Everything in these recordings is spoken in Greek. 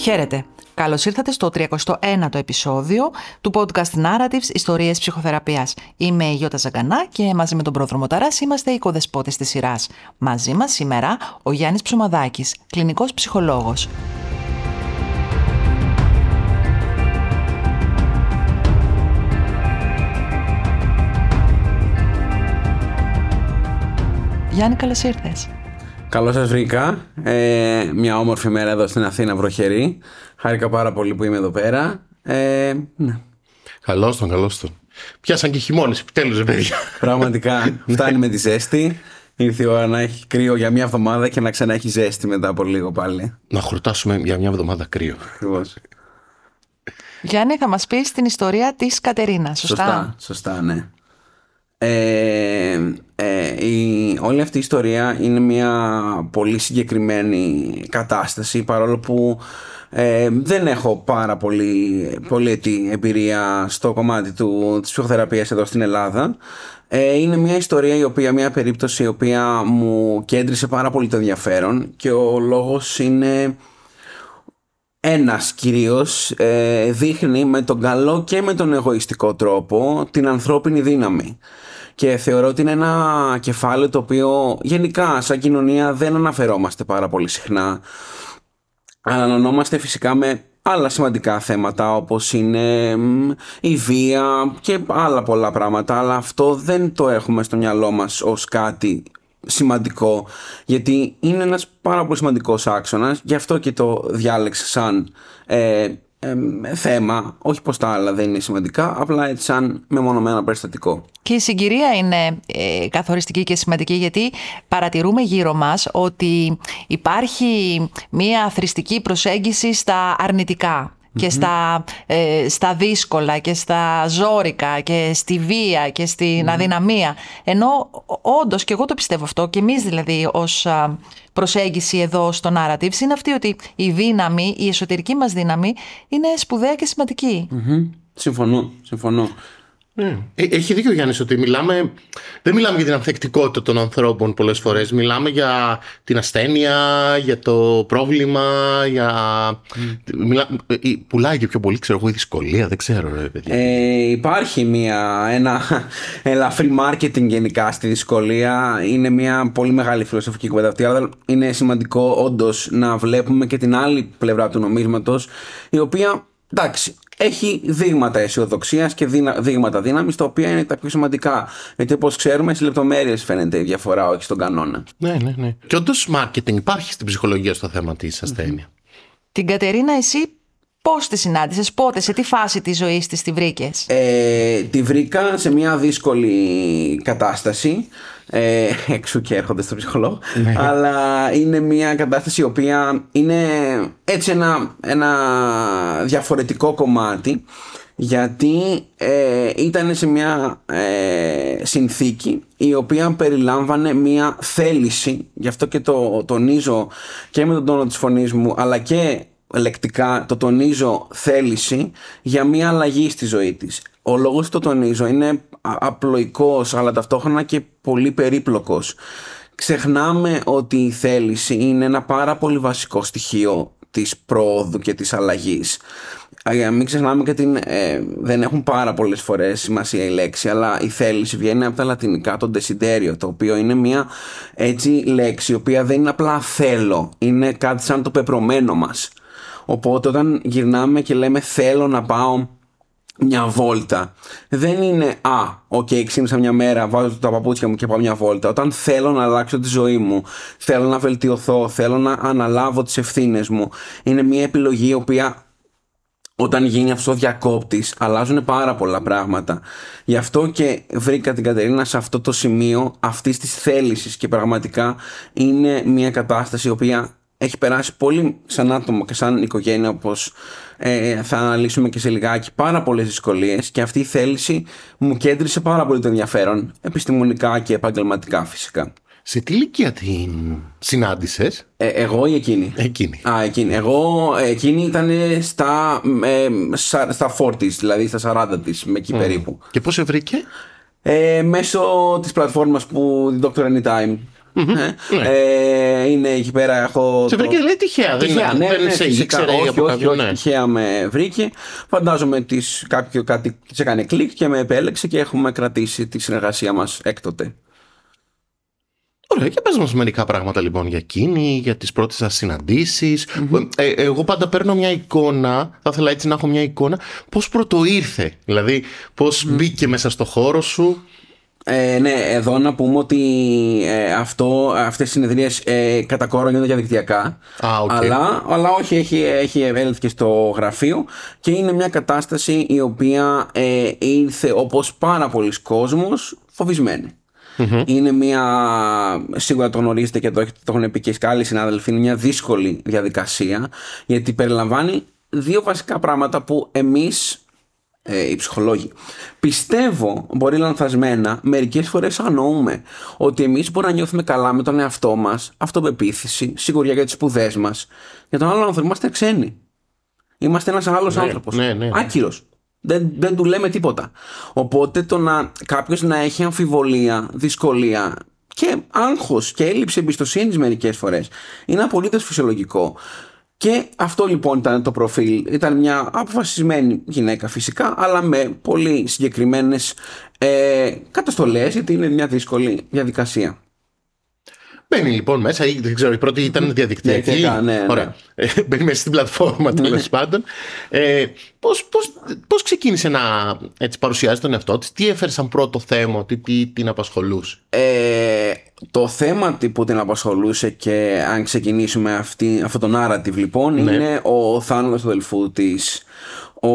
Χαίρετε. Καλώς ήρθατε στο 31ο επεισόδιο του podcast Narratives Ιστορίες Ψυχοθεραπείας. Είμαι η Γιώτα Ζαγκανά και μαζί με τον πρόδρομο Ταράς είμαστε οι οικοδεσπότες της σειράς. Μαζί μας σήμερα ο Γιάννης Ψωμαδάκης, κλινικός ψυχολόγος. Γιάννη, καλώς ήρθες. Καλώς σας βρήκα. Ε, μια όμορφη μέρα εδώ στην Αθήνα, βροχερή. Χάρηκα πάρα πολύ που είμαι εδώ πέρα. Ε, ναι. Καλώς τον, καλώς τον. Πιάσαν και χειμώνες, επιτέλους, παιδιά. Πραγματικά φτάνει με τη ζέστη. Ήρθε η ώρα να έχει κρύο για μια εβδομάδα και να ξανά έχει ζέστη μετά από λίγο πάλι. Να χορτάσουμε για μια εβδομάδα κρύο. Ακριβώς. Γιάννη, θα μας πεις την ιστορία της Κατερίνας, σωστά; Σωστά, σωστά, ναι. Ε, ε, η, όλη αυτή η ιστορία είναι μια πολύ συγκεκριμένη κατάσταση παρόλο που ε, δεν έχω πάρα πολύ, πολύ εμπειρία στο κομμάτι του, της ψυχοθεραπείας εδώ στην Ελλάδα. Ε, είναι μια ιστορία η οποία, μια περίπτωση η οποία μου κέντρισε πάρα πολύ το ενδιαφέρον και ο λόγος είναι ένας κυρίως ε, δείχνει με τον καλό και με τον εγωιστικό τρόπο την ανθρώπινη δύναμη και θεωρώ ότι είναι ένα κεφάλαιο το οποίο γενικά σαν κοινωνία δεν αναφερόμαστε πάρα πολύ συχνά. Ανανόμαστε φυσικά με άλλα σημαντικά θέματα όπως είναι η βία και άλλα πολλά πράγματα αλλά αυτό δεν το έχουμε στο μυαλό μας ως κάτι σημαντικό γιατί είναι ένας πάρα πολύ σημαντικός άξονας γι' αυτό και το διάλεξα σαν ε, θέμα, όχι πως τα άλλα δεν είναι σημαντικά, απλά έτσι σαν μεμονωμένο περιστατικό. Και η συγκυρία είναι ε, καθοριστική και σημαντική γιατί παρατηρούμε γύρω μας ότι υπάρχει μία θρηστική προσέγγιση στα αρνητικά και στα, ε, στα δύσκολα και στα ζόρικα και στη βία και στην αδυναμία. Ενώ όντως και εγώ το πιστεύω αυτό και εμείς δηλαδή ως προσέγγιση εδώ στο narrative είναι αυτή ότι η δύναμη, η εσωτερική μας δύναμη είναι σπουδαία και σημαντικη Συμφωνώ, συμφωνώ. Ναι. Ε, έχει δίκιο ο Γιάννης ότι μιλάμε, δεν μιλάμε για την ανθεκτικότητα των ανθρώπων πολλές φορές. Μιλάμε για την ασθένεια, για το πρόβλημα, για. Μιλά... Ε, πουλάει και πιο πολύ, ξέρω εγώ, η δυσκολία, δεν ξέρω. Ρε, παιδιά. Ε, υπάρχει μια, ένα ελαφρύ marketing γενικά στη δυσκολία. Είναι μια πολύ μεγάλη φιλοσοφική κουβέντα αυτή. Αλλά είναι σημαντικό όντως να βλέπουμε και την άλλη πλευρά του νομίσματος, η οποία εντάξει, έχει δείγματα αισιοδοξίας και δείγματα δύναμης, τα οποία είναι τα πιο σημαντικά. Γιατί όπως ξέρουμε, στις λεπτομέρειες φαίνεται η διαφορά, όχι στον κανόνα. Ναι, ναι, ναι. Και όντως, marketing υπάρχει στην ψυχολογία στο θέμα της ασθένειας. Την Κατερίνα, εσύ πώς τη συνάντησες, πότε, σε τι φάση της ζωής της τη βρήκες; Ε, τη βρήκα σε μια δύσκολη κατάσταση ε, εξού και έρχονται στο ψυχολόγο. Ναι. Αλλά είναι μια κατάσταση η οποία είναι έτσι ένα, ένα διαφορετικό κομμάτι γιατί ε, ήταν σε μια ε, συνθήκη η οποία περιλάμβανε μια θέληση γι' αυτό και το τονίζω και με τον τόνο της φωνής μου αλλά και λεκτικά το τονίζω θέληση για μια αλλαγή στη ζωή της ο λόγος που το τονίζω είναι απλοϊκός αλλά ταυτόχρονα και πολύ περίπλοκος. Ξεχνάμε ότι η θέληση είναι ένα πάρα πολύ βασικό στοιχείο της πρόοδου και της αλλαγής. Μην ξεχνάμε και την, ε, δεν έχουν πάρα πολλές φορές σημασία η λέξη αλλά η θέληση βγαίνει από τα λατινικά το desiderio το οποίο είναι μια έτσι λέξη η οποία δεν είναι απλά θέλω είναι κάτι σαν το πεπρωμένο μας οπότε όταν γυρνάμε και λέμε θέλω να πάω μια βόλτα. Δεν είναι «Α, OK, okay, ξύπνησα μια μέρα, βάζω τα παπούτσια μου και πάω μια βόλτα». Όταν θέλω να αλλάξω τη ζωή μου, θέλω να βελτιωθώ, θέλω να αναλάβω τις ευθύνες μου, είναι μια επιλογή η οποία όταν γίνει αυτός διακόπτης, αλλάζουν πάρα πολλά πράγματα. Γι' αυτό και βρήκα την Κατερίνα σε αυτό το σημείο αυτής της θέλησης και πραγματικά είναι μια κατάσταση η οποία έχει περάσει πολύ σαν άτομο και σαν οικογένεια όπως ε, θα αναλύσουμε και σε λιγάκι πάρα πολλές δυσκολίες και αυτή η θέληση μου κέντρισε πάρα πολύ το ενδιαφέρον επιστημονικά και επαγγελματικά φυσικά. Σε τι ηλικία την συνάντησες, ε, Εγώ ή εκείνη; Εκείνη. Α, εκείνη. Εγώ, εκείνη ήταν στα, ε, στα 40 δηλαδή στα 40 της, με εκεί περίπου. Και πώς σε βρήκε, ε, Μέσω της πλατφόρμας που. Dr. Anytime Ε, είναι εκεί πέρα. Έχω σε βρήκες, λέει τυχαία. Τυχαία, δεν, ναι, δεν ναι, σε φυσικά. ήξερε όχι, από όχι, κάποιον. όχι, ναι. τυχαία με βρήκε. Φαντάζομαι της, κάποιο κάτι της έκανε κλικ και με επέλεξε και έχουμε κρατήσει τη συνεργασία μας έκτοτε. Ωραία, και πες μας μερικά πράγματα λοιπόν για εκείνη, για τις πρώτες σας συναντησεις Ε, εγώ πάντα παίρνω μια εικόνα, θα ήθελα έτσι να έχω μια εικόνα, πώς πρωτοήρθε, δηλαδή πώς μπήκε μέσα στο χώρο σου; Ε, ναι, εδώ να πούμε ότι ε, αυτό, αυτές οι συνεδρίες ε, κατά κόρο γίνονται διαδικτυακά. Α, οκ. αλλά, αλλά όχι, έχει, έχει επέλθει και στο γραφείο και είναι μια κατάσταση η οποία ε, ήρθε όπως πάρα πολλοί κόσμος φοβισμένη. Είναι μια, σίγουρα το γνωρίζετε και το, έχετε- το έχουν πει και άλλοι συνάδελφοι, είναι μια δύσκολη διαδικασία γιατί περιλαμβάνει δύο βασικά πράγματα που εμείς ε, οι ψυχολόγοι. Πιστεύω, μπορεί λανθασμένα, μερικές φορές αγνοούμε ότι εμείς μπορούμε να νιώθουμε καλά με τον εαυτό μας, αυτοπεποίθηση, σιγουριά για τις σπουδές μας. Για τον άλλο άνθρωπο είμαστε ξένοι. Είμαστε ένας άλλος Ναι, άνθρωπος. ναι, ναι, ναι. Άκυρος. Δεν, δεν του λέμε τίποτα. Οπότε το να κάποιος να έχει αμφιβολία, δυσκολία και άγχος και έλλειψη εμπιστοσύνης μερικές φορές είναι απολύτως φυσιολογικό. Και αυτό λοιπόν ήταν το προφίλ. Ήταν μια αποφασισμένη γυναίκα φυσικά, αλλά με πολύ συγκεκριμένες ε, καταστολές, γιατί είναι μια δύσκολη διαδικασία. Μπαίνει λοιπόν μέσα, ή δεν ξέρω, η πρώτη ήταν διαδικτυακή. Διαδικτυακά, ναι, ναι. Ωραία. Ε, Μπαίνει μέσα στην πλατφόρμα τέλος πάντων. Ε, πώς, πώς, πώς ξεκίνησε να έτσι, παρουσιάζει τον εαυτό της, τι έφερε σαν πρώτο θέμα, τι, τι την απασχολούσε; Ε, το θέμα τι- που την απασχολούσε και αν ξεκινήσουμε αυτή, αυτό το narrative λοιπόν είναι ο θάνατος του αδελφού της. Ο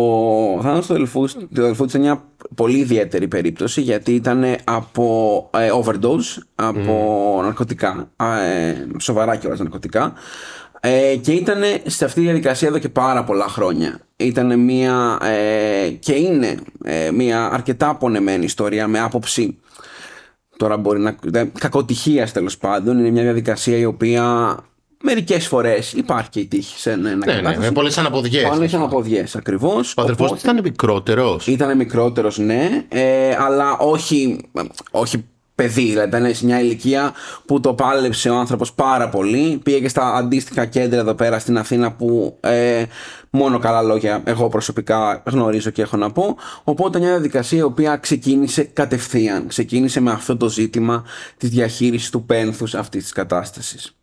θάνατος του αδελφού, του αδελφού της είναι μια πολύ ιδιαίτερη περίπτωση γιατί ήταν από ε, overdose, από ναρκωτικά, ε, σοβαρά κιόλας ναρκωτικά ε, και ήταν σε αυτή τη διαδικασία εδώ και πάρα πολλά χρόνια. Ήταν μια ε, και είναι ε, μια αρκετά πονεμένη ιστορία με άποψη τώρα μπορεί να. δε- κακοτυχίας τέλος πάντων. Είναι μια διαδικασία η οποία μερικές φορές υπάρχει και η τύχη σε ένα Ναι, ναι, με πολλές αναποδιές. Πολλές αναποδιές ακριβώς. Ο αδερφός της ήταν μικρότερος. Ήταν μικρότερος, ναι, ε, αλλά όχι, όχι παιδί. Δηλαδή ήταν σε μια ηλικία που το πάλεψε ο άνθρωπος πάρα πολύ. Πήγε και στα αντίστοιχα κέντρα εδώ πέρα στην Αθήνα που ε, μόνο καλά λόγια εγώ προσωπικά γνωρίζω και έχω να πω. Οπότε μια διαδικασία η οποία ξεκίνησε κατευθείαν. Ξεκίνησε με αυτό το ζήτημα της διαχείρισης του πένθους αυτής της κατάστασης.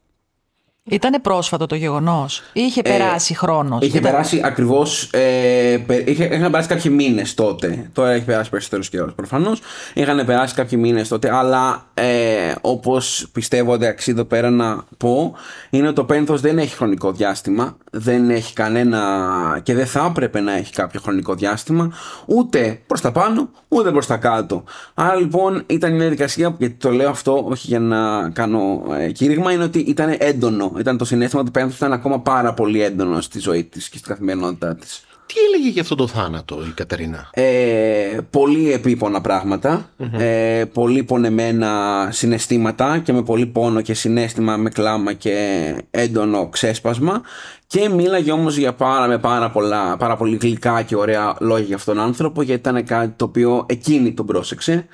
Ήτανε πρόσφατο το γεγονός ή είχε περάσει χρόνος. Ε, Είχε περάσει ακριβώς. Ε, πε- είχε, είχαν περάσει κάποιοι μήνες τότε. Τώρα έχει περάσει περισσότερος καιρός προφανώς. Είχαν περάσει κάποιοι μήνες τότε. Αλλά ε, όπως πιστεύω ότι αξίζει εδώ πέρα να πω, είναι ότι το πένθος δεν έχει χρονικό διάστημα. Δεν έχει κανένα. και δεν θα έπρεπε να έχει κάποιο χρονικό διάστημα. Ούτε προς τα πάνω, ούτε προς τα κάτω. Άρα λοιπόν ήταν μια διαδικασία. Γιατί το λέω αυτό, όχι για να κάνω ε, κήρυγμα, είναι ότι ήταν έντονο. Ήταν το συνέστημα του πένθου ήταν ακόμα πάρα πολύ έντονο στη ζωή της και στην καθημερινότητά της. Τι έλεγε για αυτό το θάνατο η Κατερίνα; Ε, πολύ επίπονα πράγματα, ε, πολύ πονεμένα συναισθήματα και με πολύ πόνο και συνέστημα με κλάμα και έντονο ξέσπασμα και μίλαγε όμως για πάρα, με πάρα, πολλά, πάρα πολύ γλυκά και ωραία λόγια για αυτόν τον άνθρωπο γιατί ήταν κάτι το οποίο εκείνη τον πρόσεξε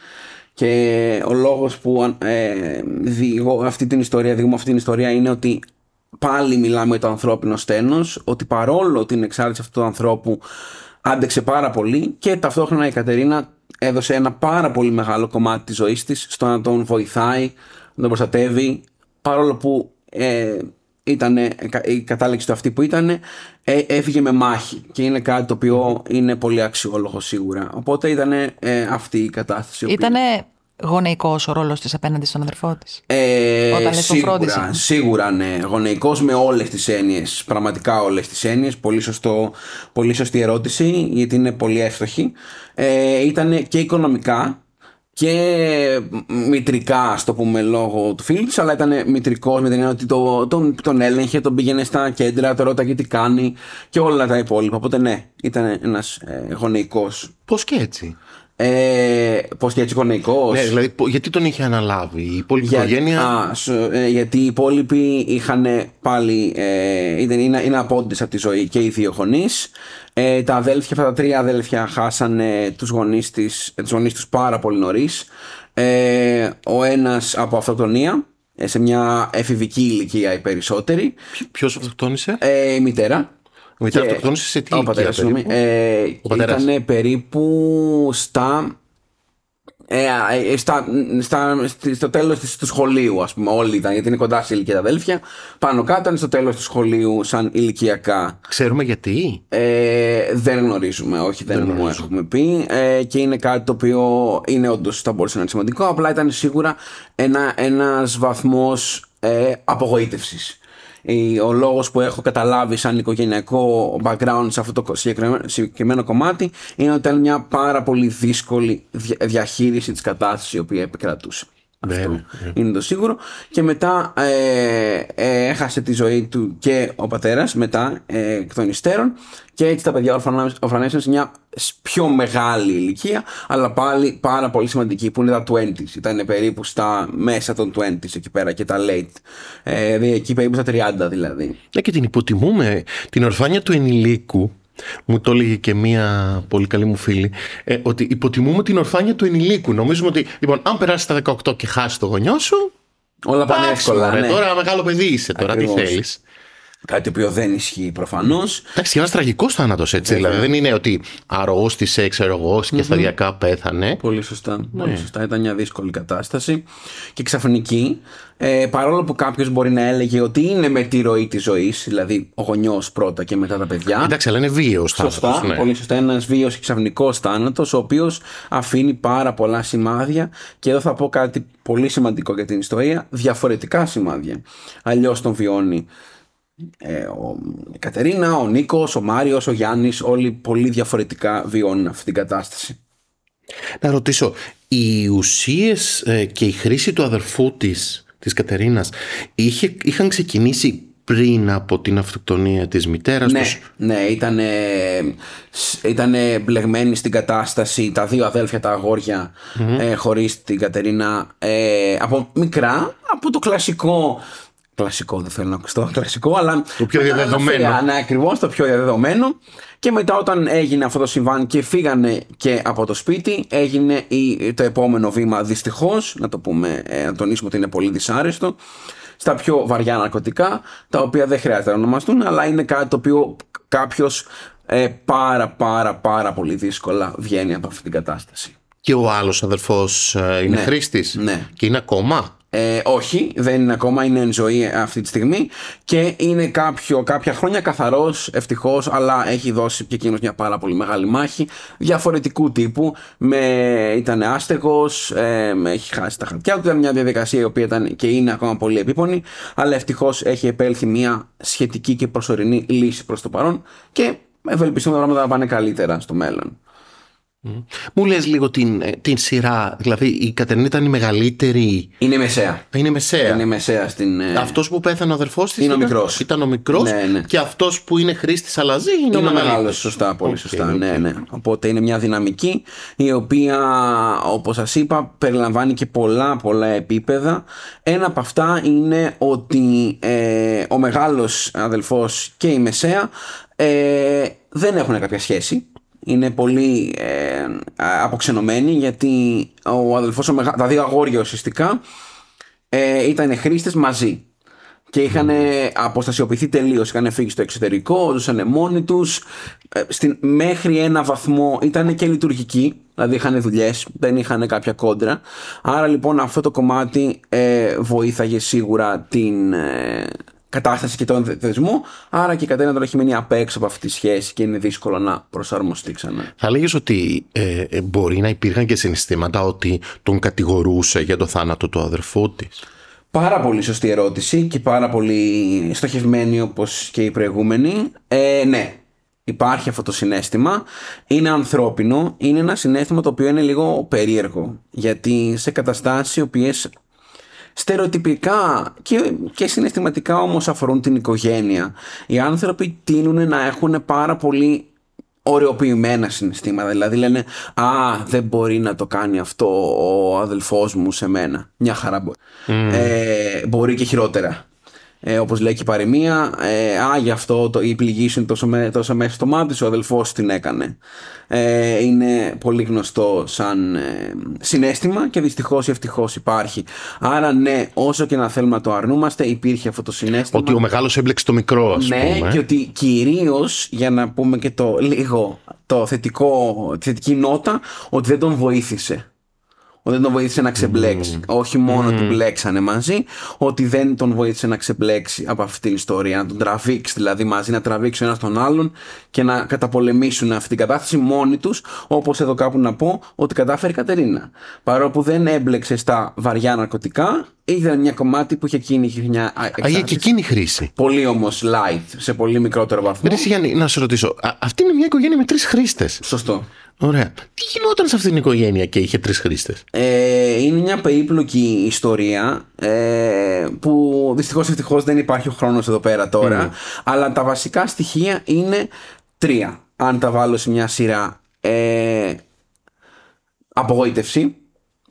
και ο λόγος που ε, διηγώ αυτή την ιστορία, διηγούμε αυτή την ιστορία είναι ότι πάλι μιλάμε για το ανθρώπινο στένος, ότι παρόλο την εξάρτηση αυτού του ανθρώπου άντεξε πάρα πολύ και ταυτόχρονα η Κατερίνα έδωσε ένα πάρα πολύ μεγάλο κομμάτι της ζωής της στο να τον βοηθάει, να τον προστατεύει, παρόλο που ε, ήταν η κατάληξη του αυτή που ήταν, ε, έφυγε με μάχη και είναι κάτι το οποίο είναι πολύ αξιόλογο σίγουρα. Οπότε ήταν ε, αυτή η κατάσταση. η οποία- Ήτανε γονεϊκός ο ρόλος της απέναντι στον αδερφό της; Ε, Όταν λες τον σίγουρα, φρόντισε. σίγουρα ναι. Γονεϊκός με όλες τις έννοιες. Πραγματικά όλες τις έννοιες. Πολύ, σωστό, πολύ σωστή ερώτηση γιατί είναι πολύ εύστοχη. Ε, ήταν και οικονομικά και μητρικά, ας το πούμε, λόγω του φίλου της, αλλά ήταν μητρικός με την έννοια ότι το, τον, τον έλεγχε, τον πήγαινε στα κέντρα, το ρώταγε τι κάνει και όλα τα υπόλοιπα. Οπότε ναι, ήταν ένας ε, γονεϊκός. Πώς και έτσι; Ε, πώς και έτσι γονεϊκός. Ναι, δηλαδή, πο- γιατί τον είχε αναλάβει η υπόλοιπη Για- οικογένεια; Α, σ- ε, γιατί οι υπόλοιποι είχαν πάλι. Ε, ήταν, είναι, είναι απόντες από τη ζωή και οι δύο γονείς. Ε, τα αδέλφια, αυτά τα τρία αδέλφια χάσανε τους γονείς, της, ε, τους γονείς τους πάρα πολύ νωρίς. Ε, ο ένας από αυτοκτονία ε, σε μια εφηβική ηλικία οι περισσότεροι. Ποιος αυτοκτόνησε; Ε, η μητέρα. Η μητέρα και- αυτοκτόνησε σε τι Ο ηλικία πατέρας, συγγνώμη. περίπου; Ε, Ο πατέρας. Ήταν περίπου στα. Ε, ε, στα, στα, στη- στο τέλος της, του σχολείου ας πούμε όλοι ήταν γιατί είναι κοντά σε ηλικία τα αδέλφια πάνω κάτω ήταν στο τέλος του σχολείου σαν ηλικιακά Ξέρουμε γιατί. ε, δεν γνωρίζουμε, όχι δεν, μου έχουμε πει ε, και είναι κάτι το οποίο είναι όντως θα μπορούσε να είναι σημαντικό απλά ήταν σίγουρα ένα, ένας βαθμός ε, απογοήτευσης Η- ο λόγος που έχω καταλάβει σαν οικογενειακό background σε αυτό το συγκεκριμένο, συγκεκριμένο κομμάτι είναι ότι ήταν μια πάρα πολύ δύσκολη δια- διαχείριση της κατάστασης η οποία επικρατούσε αυτό Βέβαια, είναι το σίγουρο. Και μετά ε, ε, έχασε τη ζωή του και ο πατέρας μετά ε, εκ των υστέρων και έτσι τα παιδιά ορφανά- ορφανεύσαν σε μια σ- πιο μεγάλη ηλικία αλλά πάλι πάρα πολύ σημαντική που είναι τα 20s. Ήταν περίπου στα μέσα των 20s εκεί πέρα και τα late. Ε, δηλαδή εκεί περίπου στα 30 δηλαδή. Ναι, και την υποτιμούμε. Την ορφάνια του ενηλίκου, μου το έλεγε και μία πολύ καλή μου φίλη, ε, ότι υποτιμούμε την ορφάνια του ενηλίκου. Νομίζουμε ότι, λοιπόν, αν περάσει τα 18 και χάσει το γονιό σου. Όλα πάνε εντάξει, εύκολα. μωρέ, ναι. Τώρα μεγάλο παιδί είσαι, τώρα Ακριβώς. τι θέλεις. Κάτι το οποίο δεν ισχύει προφανώς. Εντάξει, και ένας τραγικός θάνατος έτσι. Δηλαδή δεν είναι ότι αρρώστησε, ξέρω εγώ, και σταδιακά πέθανε. Πολύ σωστά. Πολύ σωστά. Ήταν μια δύσκολη κατάσταση. Και ξαφνική, ε, παρόλο που κάποιος μπορεί να έλεγε ότι είναι με τη ροή της ζωής, δηλαδή ο γονιός πρώτα και μετά τα παιδιά. Εντάξει, αλλά είναι βίαιος Σωστά, θάνατο. Ναι. πολύ σωστά. Ένας βίαιος και ξαφνικός θάνατος, ο οποίος αφήνει πάρα πολλά σημάδια. Και εδώ θα πω κάτι πολύ σημαντικό για την ιστορία: διαφορετικά σημάδια. Αλλιώς τον βιώνει ε, ο, η Κατερίνα, ο Νίκος, ο Μάριος, ο Γιάννης. Όλοι πολύ διαφορετικά βιώνουν αυτή την κατάσταση. Να ρωτήσω, οι ουσίες ε, και η χρήση του αδερφού της, της Κατερίνας, είχε, είχαν ξεκινήσει πριν από την αυτοκτονία της μητέρας Ναι, τους; ναι, ήταν ήτανε μπλεγμένοι στην κατάσταση τα δύο αδέλφια τα αγόρια ε, χωρίς την Κατερίνα ε, από μικρά, από το κλασικό κλασικό δεν θέλω να ακουστώ κλασικό αλλά Το πιο διαδεδομένο. Ναι, ακριβώς το πιο διαδεδομένο και μετά όταν έγινε αυτό το συμβάν και φύγανε και από το σπίτι έγινε η, το επόμενο βήμα δυστυχώς να το πούμε, ε, να τονίσουμε ότι είναι πολύ δυσάρεστο στα πιο βαριά ναρκωτικά τα οποία δεν χρειάζεται να ονομαστούν αλλά είναι κάτι το οποίο κάποιος ε, πάρα πάρα πάρα πολύ δύσκολα βγαίνει από αυτή την κατάσταση. Και ο άλλος αδερφός ε, είναι Ναι, χρήστης. ναι. Και είναι ακόμα; Ε, όχι, δεν είναι ακόμα, είναι εν ζωή αυτή τη στιγμή και είναι κάποιο, κάποια χρόνια καθαρός, ευτυχώς, αλλά έχει δώσει και εκείνος μια πάρα πολύ μεγάλη μάχη διαφορετικού τύπου. Με, ήταν άστεγος, ε, με- έχει χάσει τα χαρτιά του, ήταν μια διαδικασία η οποία ήταν και είναι ακόμα πολύ επίπονη, αλλά ευτυχώς έχει επέλθει μια σχετική και προσωρινή λύση προς το παρόν και ευελπιστούμε τα πράγματα να πάνε καλύτερα στο μέλλον. Μου λες λίγο την, ε, την σειρά. Δηλαδή η Κατερίνα ήταν η μεγαλύτερη. Είναι μεσαία. Είναι μεσαία. Είναι μεσαία στην... ε, Αυτός που πέθανε ο αδερφός της Είναι ο ήταν- μικρός. Ήταν ο μικρός Ναι, ναι. και αυτός που είναι χρήστης αλλά ζει είναι, ο Είναι μεγαλύτερος. μεγάλος, σωστά, πολύ Οκ, σωστά. οκ. Ναι, ναι. Οπότε είναι μια δυναμική η οποία, όπως σας είπα, περιλαμβάνει και πολλά πολλά επίπεδα. Ένα από αυτά είναι ότι ε, ο μεγάλος αδελφός και η μεσαία ε, δεν έχουν κάποια σχέση. Είναι πολύ ε, α- αποξενωμένοι γιατί ο αδελφός, ο μεγα... τα δύο αγόρια ουσιαστικά ε, ήταν χρήστες μαζί και είχαν αποστασιοποιηθεί τελείως. Είχαν φύγει στο εξωτερικό, ζούσαν μόνοι τους. Μέχρι ένα βαθμό ήταν και λειτουργικοί, δηλαδή είχαν δουλειές, δεν είχαν κάποια κόντρα. Άρα λοιπόν αυτό το κομμάτι ε, βοήθαγε σίγουρα την ε, κατάσταση και τον θε- θεσμό. Άρα και η Κατέρινα τώρα έχει μείνει απ' έξω από αυτή τη σχέση και είναι δύσκολο να προσαρμοστεί ξανά. Θα λέγες ότι ε, ε, μπορεί να υπήρχαν και συναισθήματα ότι τον κατηγορούσε για το θάνατο του αδερφού της; Πάρα πολύ σωστή ερώτηση και πάρα πολύ στοχευμένη όπως και η προηγούμενη. Ε, ναι, υπάρχει αυτό το συνέστημα. Είναι ανθρώπινο. Είναι ένα συνέστημα το οποίο είναι λίγο περίεργο. Γιατί σε καταστάσεις οι οποίες στερεοτυπικά και, και συναισθηματικά όμως αφορούν την οικογένεια οι άνθρωποι τείνουν να έχουν πάρα πολύ ωρεοποιημένα συναισθήματα. Δηλαδή λένε Α, δεν μπορεί να το κάνει αυτό ο αδελφός μου σε μένα. Μια χαρά μπορεί. Ε, μπορεί και χειρότερα. Ε, όπως λέει και η παροιμία, ε, α, γι' αυτό το, η πληγή σου είναι τόσο, με, τόσο μέσα στο μάτι σου, ο αδελφός την έκανε. Ε, είναι πολύ γνωστό σαν ε, συνέστημα και δυστυχώς ή ευτυχώς υπάρχει. Άρα ναι, όσο και να θέλουμε να το αρνούμαστε, υπήρχε αυτό το συνέστημα. Ότι ο μεγάλος έμπλεξε το μικρό, ας ναι, πούμε. και ότι κυρίως, για να πούμε και το λίγο, το θετικό, τη θετική νότα, ότι δεν τον βοήθησε ότι δεν τον βοήθησε να ξεμπλέξει. Όχι μόνο mm. του μπλέξανε μαζί, ότι δεν τον βοήθησε να ξεμπλέξει από αυτή την ιστορία. Να τον τραβήξει δηλαδή μαζί, να τραβήξει ο ένας τον άλλον και να καταπολεμήσουν αυτή την κατάσταση μόνοι τους. Όπως εδώ κάπου να πω ότι κατάφερε η Κατερίνα. Παρόλο που δεν έμπλεξε στα βαριά ναρκωτικά, ήταν μια κομμάτι που είχε εκείνη μια εξάρτηση. και εκείνη χρήση. Πολύ όμως light, σε πολύ μικρότερο βαθμό. Ρε Γιάννη, να σε ρωτήσω. Α, αυτή είναι μια οικογένεια με τρεις χρήστες. Σωστό. Ωραία. Τι γινόταν σε αυτήν την οικογένεια και είχε τρεις χρήστες; Ε, είναι μια περίπλοκη ιστορία ε, που δυστυχώς ευτυχώς δεν υπάρχει ο χρόνος εδώ πέρα τώρα. Αλλά τα βασικά στοιχεία είναι τρία. Αν τα βάλω σε μια σειρά. Ε, απογοήτευση.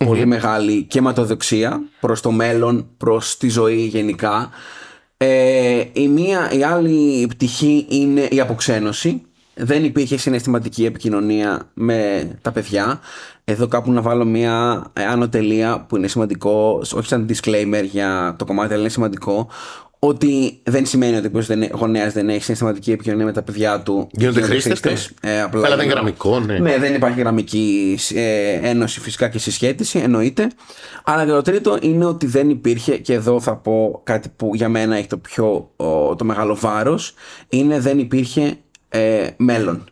Πολύ μεγάλη και ματοδοξία προς το μέλλον, προς τη ζωή γενικά. Ε, η, μία, η άλλη πτυχή είναι η αποξένωση δεν υπήρχε συναισθηματική επικοινωνία με τα παιδιά. Εδώ κάπου να βάλω μια άνω που είναι σημαντικό, όχι σαν disclaimer για το κομμάτι, αλλά είναι σημαντικό, ότι δεν σημαίνει ότι ο γονέας δεν έχει συναισθηματική επικοινωνία με τα παιδιά του. Γίνονται χρήστες. Ε, απλά δεν είναι γραμμικό, ναι. Ναι, δεν υπάρχει γραμμική ε, ένωση φυσικά και συσχέτιση, εννοείται. Αλλά και το τρίτο είναι ότι δεν υπήρχε, και εδώ θα πω κάτι που για μένα έχει το πιο το μεγάλο βάρος, είναι δεν υπήρχε ε, μέλλον.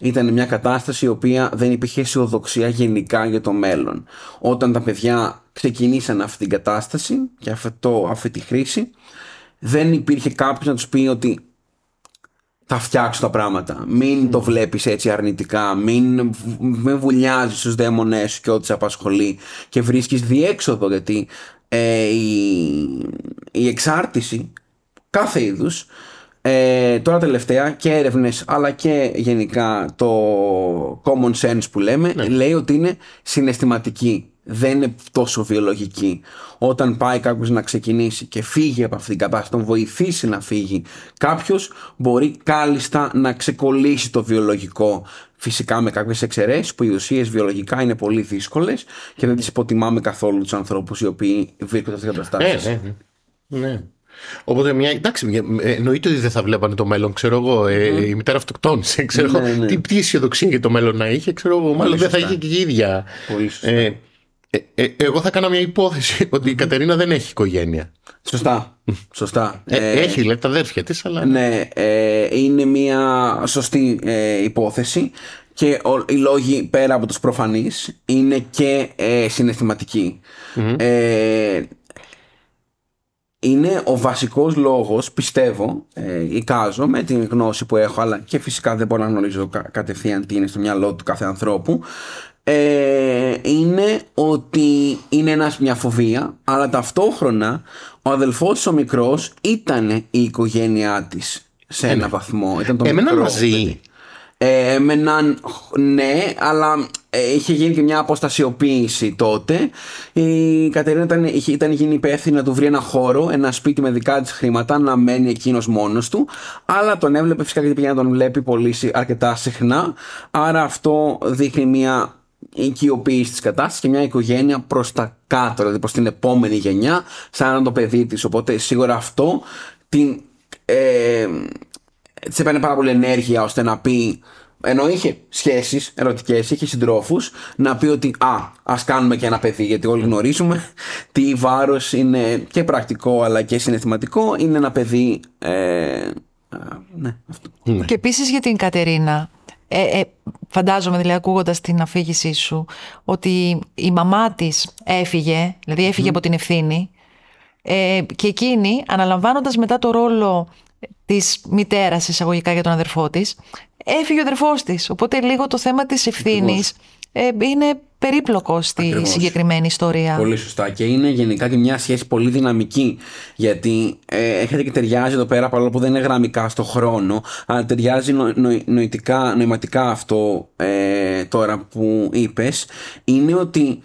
Ήταν μια κατάσταση η οποία δεν υπήρχε αισιοδοξία γενικά για το μέλλον. Όταν τα παιδιά ξεκινήσαν αυτή την κατάσταση και αυτό, αυτή τη χρήση, δεν υπήρχε κάποιος να τους πει ότι θα φτιάξω τα πράγματα. Μην το βλέπεις έτσι αρνητικά. Μην, μην βουλιάζεις στους δαίμονές σου και ό,τι σε απασχολεί και βρίσκεις διέξοδο γιατί ε, η, η εξάρτηση κάθε είδους ε, τώρα τελευταία και έρευνες, αλλά και γενικά το common sense που λέμε ναι. λέει ότι είναι συναισθηματική δεν είναι τόσο βιολογική όταν πάει κάποιος να ξεκινήσει και φύγει από αυτήν την κατάσταση τον βοηθήσει να φύγει κάποιος μπορεί κάλλιστα να ξεκολλήσει το βιολογικό φυσικά με κάποιες εξαιρέσεις που οι ουσίες βιολογικά είναι πολύ δύσκολες και δεν τις υποτιμάμε καθόλου τους ανθρώπους οι οποίοι βρίσκονται σε αυτές τις καταστάσεις ναι, ναι. ναι. Οπότε μια. Εντάξει, εννοείται ότι δεν θα βλέπανε το μέλλον, ξέρω εγώ. Ε, η μητέρα αυτοκτόνησε, ξέρω εγώ. Ναι, ναι. Τι, τι αισιοδοξία για το μέλλον να είχε, ξέρω εγώ. Μάλλον δεν θα είχε και η ίδια. Πολύ σωστά. Ε, ε, ε, εγώ θα κάνω μια υπόθεση ότι η Κατερίνα δεν έχει οικογένεια. Σωστά. Σωστά. Ε, έχει δηλαδή τα αδέρφια της, αλλά. Ναι, είναι μια σωστή υπόθεση και οι λόγοι πέρα από τους προφανείς είναι και συναισθηματικοι είναι ο βασικός λόγος, πιστεύω, ε, εικάζω με την γνώση που έχω, αλλά και φυσικά δεν μπορώ να γνωρίζω κατευθείαν τι είναι στο μυαλό του κάθε ανθρώπου, ε, είναι ότι είναι ένας, μια φοβία, αλλά ταυτόχρονα ο αδελφός ο μικρός ήταν η οικογένειά της σε ένα βαθμό. Ήταν το Έμεναν μαζί. Ε, έμεναν, ναι, αλλά ε, είχε γίνει και μια αποστασιοποίηση τότε. Η Κατερίνα ήταν, ήταν γίνει υπεύθυνη να του βρει ένα χώρο, ένα σπίτι με δικά της χρήματα, να μένει εκείνος μόνος του. Αλλά τον έβλεπε φυσικά γιατί πήγαινε να τον βλέπει πολύ αρκετά συχνά. Άρα αυτό δείχνει μια οικειοποίηση της κατάστασης και μια οικογένεια προς τα κάτω, δηλαδή προς την επόμενη γενιά, σαν το παιδί της. Οπότε σίγουρα αυτό την. Ε, της έπαιρνε πάρα πολύ ενέργεια ώστε να πει ενώ είχε σχέσεις ερωτικές, είχε συντρόφους, να πει ότι α, ας κάνουμε και ένα παιδί. Γιατί όλοι γνωρίζουμε τι βάρος είναι και πρακτικό αλλά και συναισθηματικό. Είναι ένα παιδί. Ε, ναι, αυτό. Ναι. Και επίσης για την Κατερίνα. Ε, ε, φαντάζομαι δηλαδή ακούγοντας την αφήγησή σου ότι η μαμά της έφυγε, δηλαδή από την ευθύνη ε, και εκείνη αναλαμβάνοντας μετά το ρόλο της μητέρας εισαγωγικά για τον αδερφό της έφυγε ο αδερφός της. Οπότε λίγο το θέμα της ευθύνης ε, είναι περίπλοκο στη συγκεκριμένη ιστορία. Πολύ σωστά. Και είναι γενικά και μια σχέση πολύ δυναμική. Γιατί ε, έχετε και ταιριάζει εδώ πέρα, παρόλο που δεν είναι γραμμικά στο χρόνο, αλλά ταιριάζει νοητικά, νοηματικά αυτό ε, τώρα που είπες, είναι ότι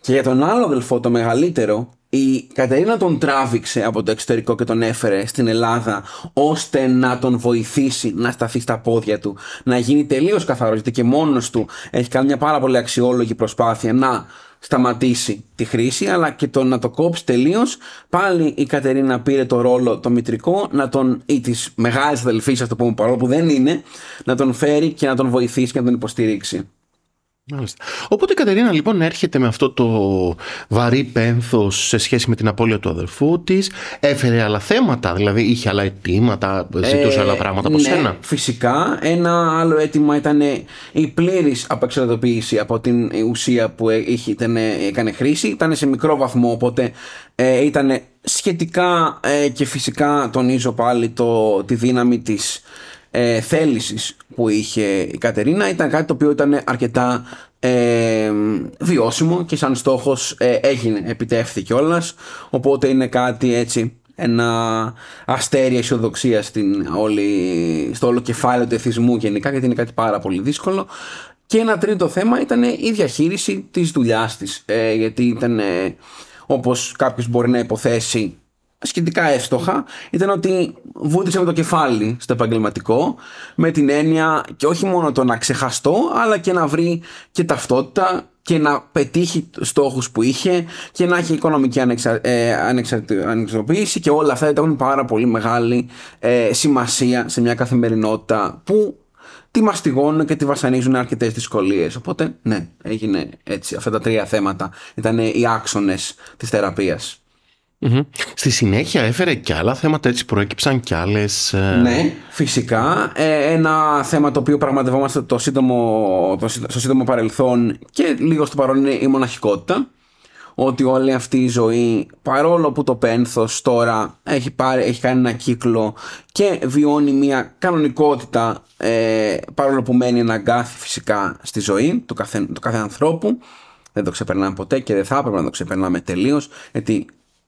και για τον άλλο αδελφό, το μεγαλύτερο, η Κατερίνα τον τράβηξε από το εξωτερικό και τον έφερε στην Ελλάδα ώστε να τον βοηθήσει να σταθεί στα πόδια του, να γίνει τελείως καθαρός γιατί και μόνος του έχει κάνει μια πάρα πολύ αξιόλογη προσπάθεια να σταματήσει τη χρήση αλλά και το να το κόψει τελείως. Πάλι η Κατερίνα πήρε το ρόλο το μητρικό να τον, ή της μεγάλης αδελφής, ας το πούμε παρόλο που δεν είναι, να τον φέρει και να τον βοηθήσει και να τον υποστηρίξει. Μάλιστα. Οπότε η Κατερίνα λοιπόν έρχεται με αυτό το βαρύ πένθος σε σχέση με την απώλεια του αδερφού της, έφερε άλλα θέματα, δηλαδή είχε άλλα αιτήματα, ζητούσε άλλα πράγματα από ναι, σένα. Φυσικά. Ένα άλλο αίτημα ήταν η πλήρης απεξαρτοποίηση από την ουσία που είχε, ήταν, έκανε χρήση. Ήταν σε μικρό βαθμό, οπότε ε, ήταν σχετικά ε, και φυσικά τονίζω πάλι το, τη δύναμη της ε, θέλησης που είχε η Κατερίνα ήταν κάτι το οποίο ήταν αρκετά ε, βιώσιμο και σαν στόχος ε, έγινε, επιτεύχθηκε κιόλα. οπότε είναι κάτι έτσι ένα αστέρι αισιοδοξία στην όλη, στο όλο κεφάλαιο του εθισμού γενικά γιατί είναι κάτι πάρα πολύ δύσκολο και ένα τρίτο θέμα ήταν η διαχείριση της δουλειάς της ε, γιατί ήταν όπως κάποιος μπορεί να υποθέσει σχετικά εύστοχα ήταν ότι βούτυσε με το κεφάλι στο επαγγελματικό με την έννοια και όχι μόνο το να ξεχαστώ αλλά και να βρει και ταυτότητα και να πετύχει στόχους που είχε και να έχει οικονομική ανεξα... ε, ανεξαρτητοποίηση και όλα αυτά έχουν πάρα πολύ μεγάλη ε, σημασία σε μια καθημερινότητα που τη μαστιγώνουν και τη βασανίζουν αρκετές δυσκολίες. Οπότε, ναι, έγινε έτσι. Αυτά τα τρία θέματα ήταν οι άξονες της θεραπείας. Στη συνέχεια έφερε και άλλα θέματα, έτσι προέκυψαν και άλλες. Ε, ναι, φυσικά. Ε, ένα θέμα το οποίο πραγματευόμαστε το σύντομο, το, στο σύντομο παρελθόν και λίγο στο παρόν είναι η μοναχικότητα. Ότι όλη αυτή η ζωή, παρόλο που το πένθος τώρα έχει, πάρει, έχει κάνει ένα κύκλο και βιώνει μια κανονικότητα, ε, παρόλο που μένει ένα αγκάθι φυσικά στη ζωή του κάθε, του κάθε ανθρώπου, δεν το ξεπερνάμε ποτέ και δεν θα έπρεπε να το ξεπερνάμε τελείως, γιατί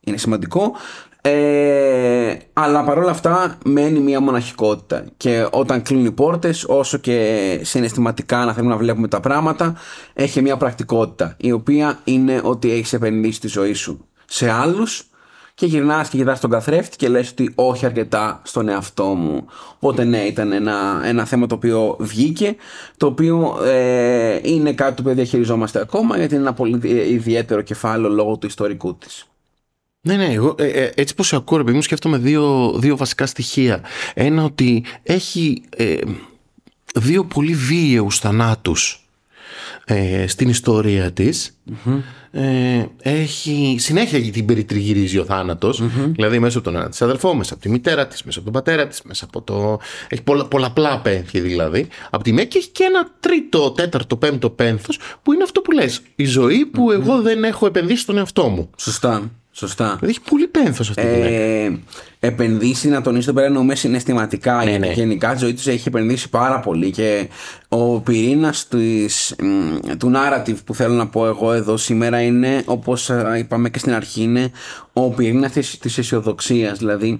είναι σημαντικό. Ε, αλλά παρόλα αυτά μένει μια μοναχικότητα. Και όταν κλείνουν οι πόρτες όσο και συναισθηματικά να θέλουμε να βλέπουμε τα πράγματα έχει μια πρακτικότητα η οποία είναι ότι έχεις επενδύσει τη ζωή σου σε άλλους και γυρνάς και κοιτάς τον καθρέφτη και λες ότι όχι αρκετά στον εαυτό μου. Οπότε ναι ήταν ένα, ένα θέμα το οποίο βγήκε το οποίο ε, είναι κάτι το οποίο διαχειριζόμαστε ακόμα γιατί είναι ένα πολύ ιδιαίτερο κεφάλαιο λόγω του ιστορικού της ναι, ναι, εγώ ε, ε, έτσι πως σε ακούω, μου σκέφτομαι δύο, δύο βασικά στοιχεία. Ένα ότι έχει ε, δύο πολύ βίαιους θανάτους ε, στην ιστορία της. Ε, έχει συνέχεια την περιτριγυρίζει ο θάνατος, δηλαδή μέσα από τον ένα της αδερφό, μέσα από τη μητέρα της, μέσα από τον πατέρα της, μέσα από το... Έχει πολλα, πολλαπλά πένθη δηλαδή. Από τη μέση και έχει και ένα τρίτο, τέταρτο, πέμπτο πένθος που είναι αυτό που λες. Η ζωή που εγώ δεν έχω επενδύσει στον εαυτό μου. Σωστά. Σωστά. Δηλαδή έχει πολύ πένθος αυτή τη ε, Επενδύσει, να τονίσω εδώ πέρα εννοούμε συναισθηματικά. Ναι, ναι. Γενικά τη ζωή τους έχει επενδύσει πάρα πολύ και ο πυρήνας του narrative που θέλω να πω εγώ εδώ σήμερα είναι, όπως είπαμε και στην αρχή, είναι ο πυρήνας της αισιοδοξίας. Δηλαδή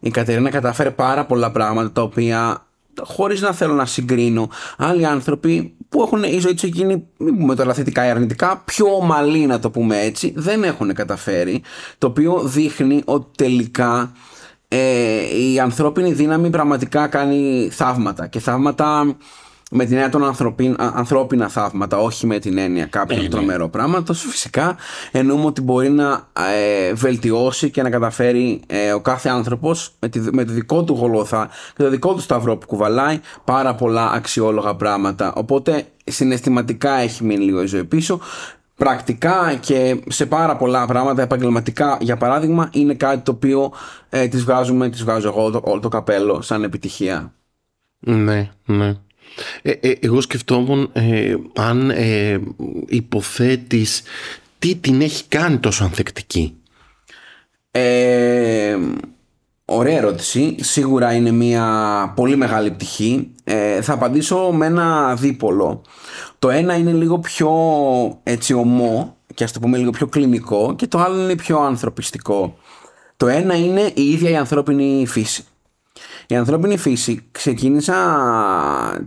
η Κατερίνα κατάφερε πάρα πολλά πράγματα τα οποία χωρίς να θέλω να συγκρίνω άλλοι άνθρωποι που έχουν η ζωή τους εκείνη, μην πούμε τώρα θετικά ή αρνητικά, πιο ομαλή να το πούμε έτσι, δεν έχουν καταφέρει. Το οποίο δείχνει ότι τελικά ε, η ανθρώπινη δύναμη πραγματικά κάνει θαύματα και θαύματα με την έννοια των ανθρώπινα θαύματα, όχι με την έννοια κάποιου ε, τρομερό πράγματος. Φυσικά εννοούμε ότι μπορεί να ε, βελτιώσει και να καταφέρει ε, ο κάθε άνθρωπος με, με το δικό του γολόθα και το δικό του σταυρό που κουβαλάει πάρα πολλά αξιόλογα πράγματα. Οπότε συναισθηματικά έχει μείνει λίγο η ζωή πίσω. Πρακτικά και σε πάρα πολλά πράγματα επαγγελματικά για παράδειγμα είναι κάτι το οποίο ε, τις βγάζουμε, τις βγάζω εγώ όλο το καπέλο σαν επιτυχία. Ναι, ναι. Ε, ε, εγώ σκεφτόμουν ε, αν ε, υποθέτεις τι την έχει κάνει τόσο ανθεκτική. Ε, ωραία ερώτηση. Σίγουρα είναι μια πολύ μεγάλη πτυχή. θα απαντήσω με ένα δίπολο. Το ένα είναι λίγο πιο έτσι ομό και ας το πούμε λίγο πιο κλινικό και το άλλο είναι πιο ανθρωπιστικό. Το ένα είναι η ίδια η ανθρώπινη φύση. Η ανθρώπινη φύση ξεκίνησα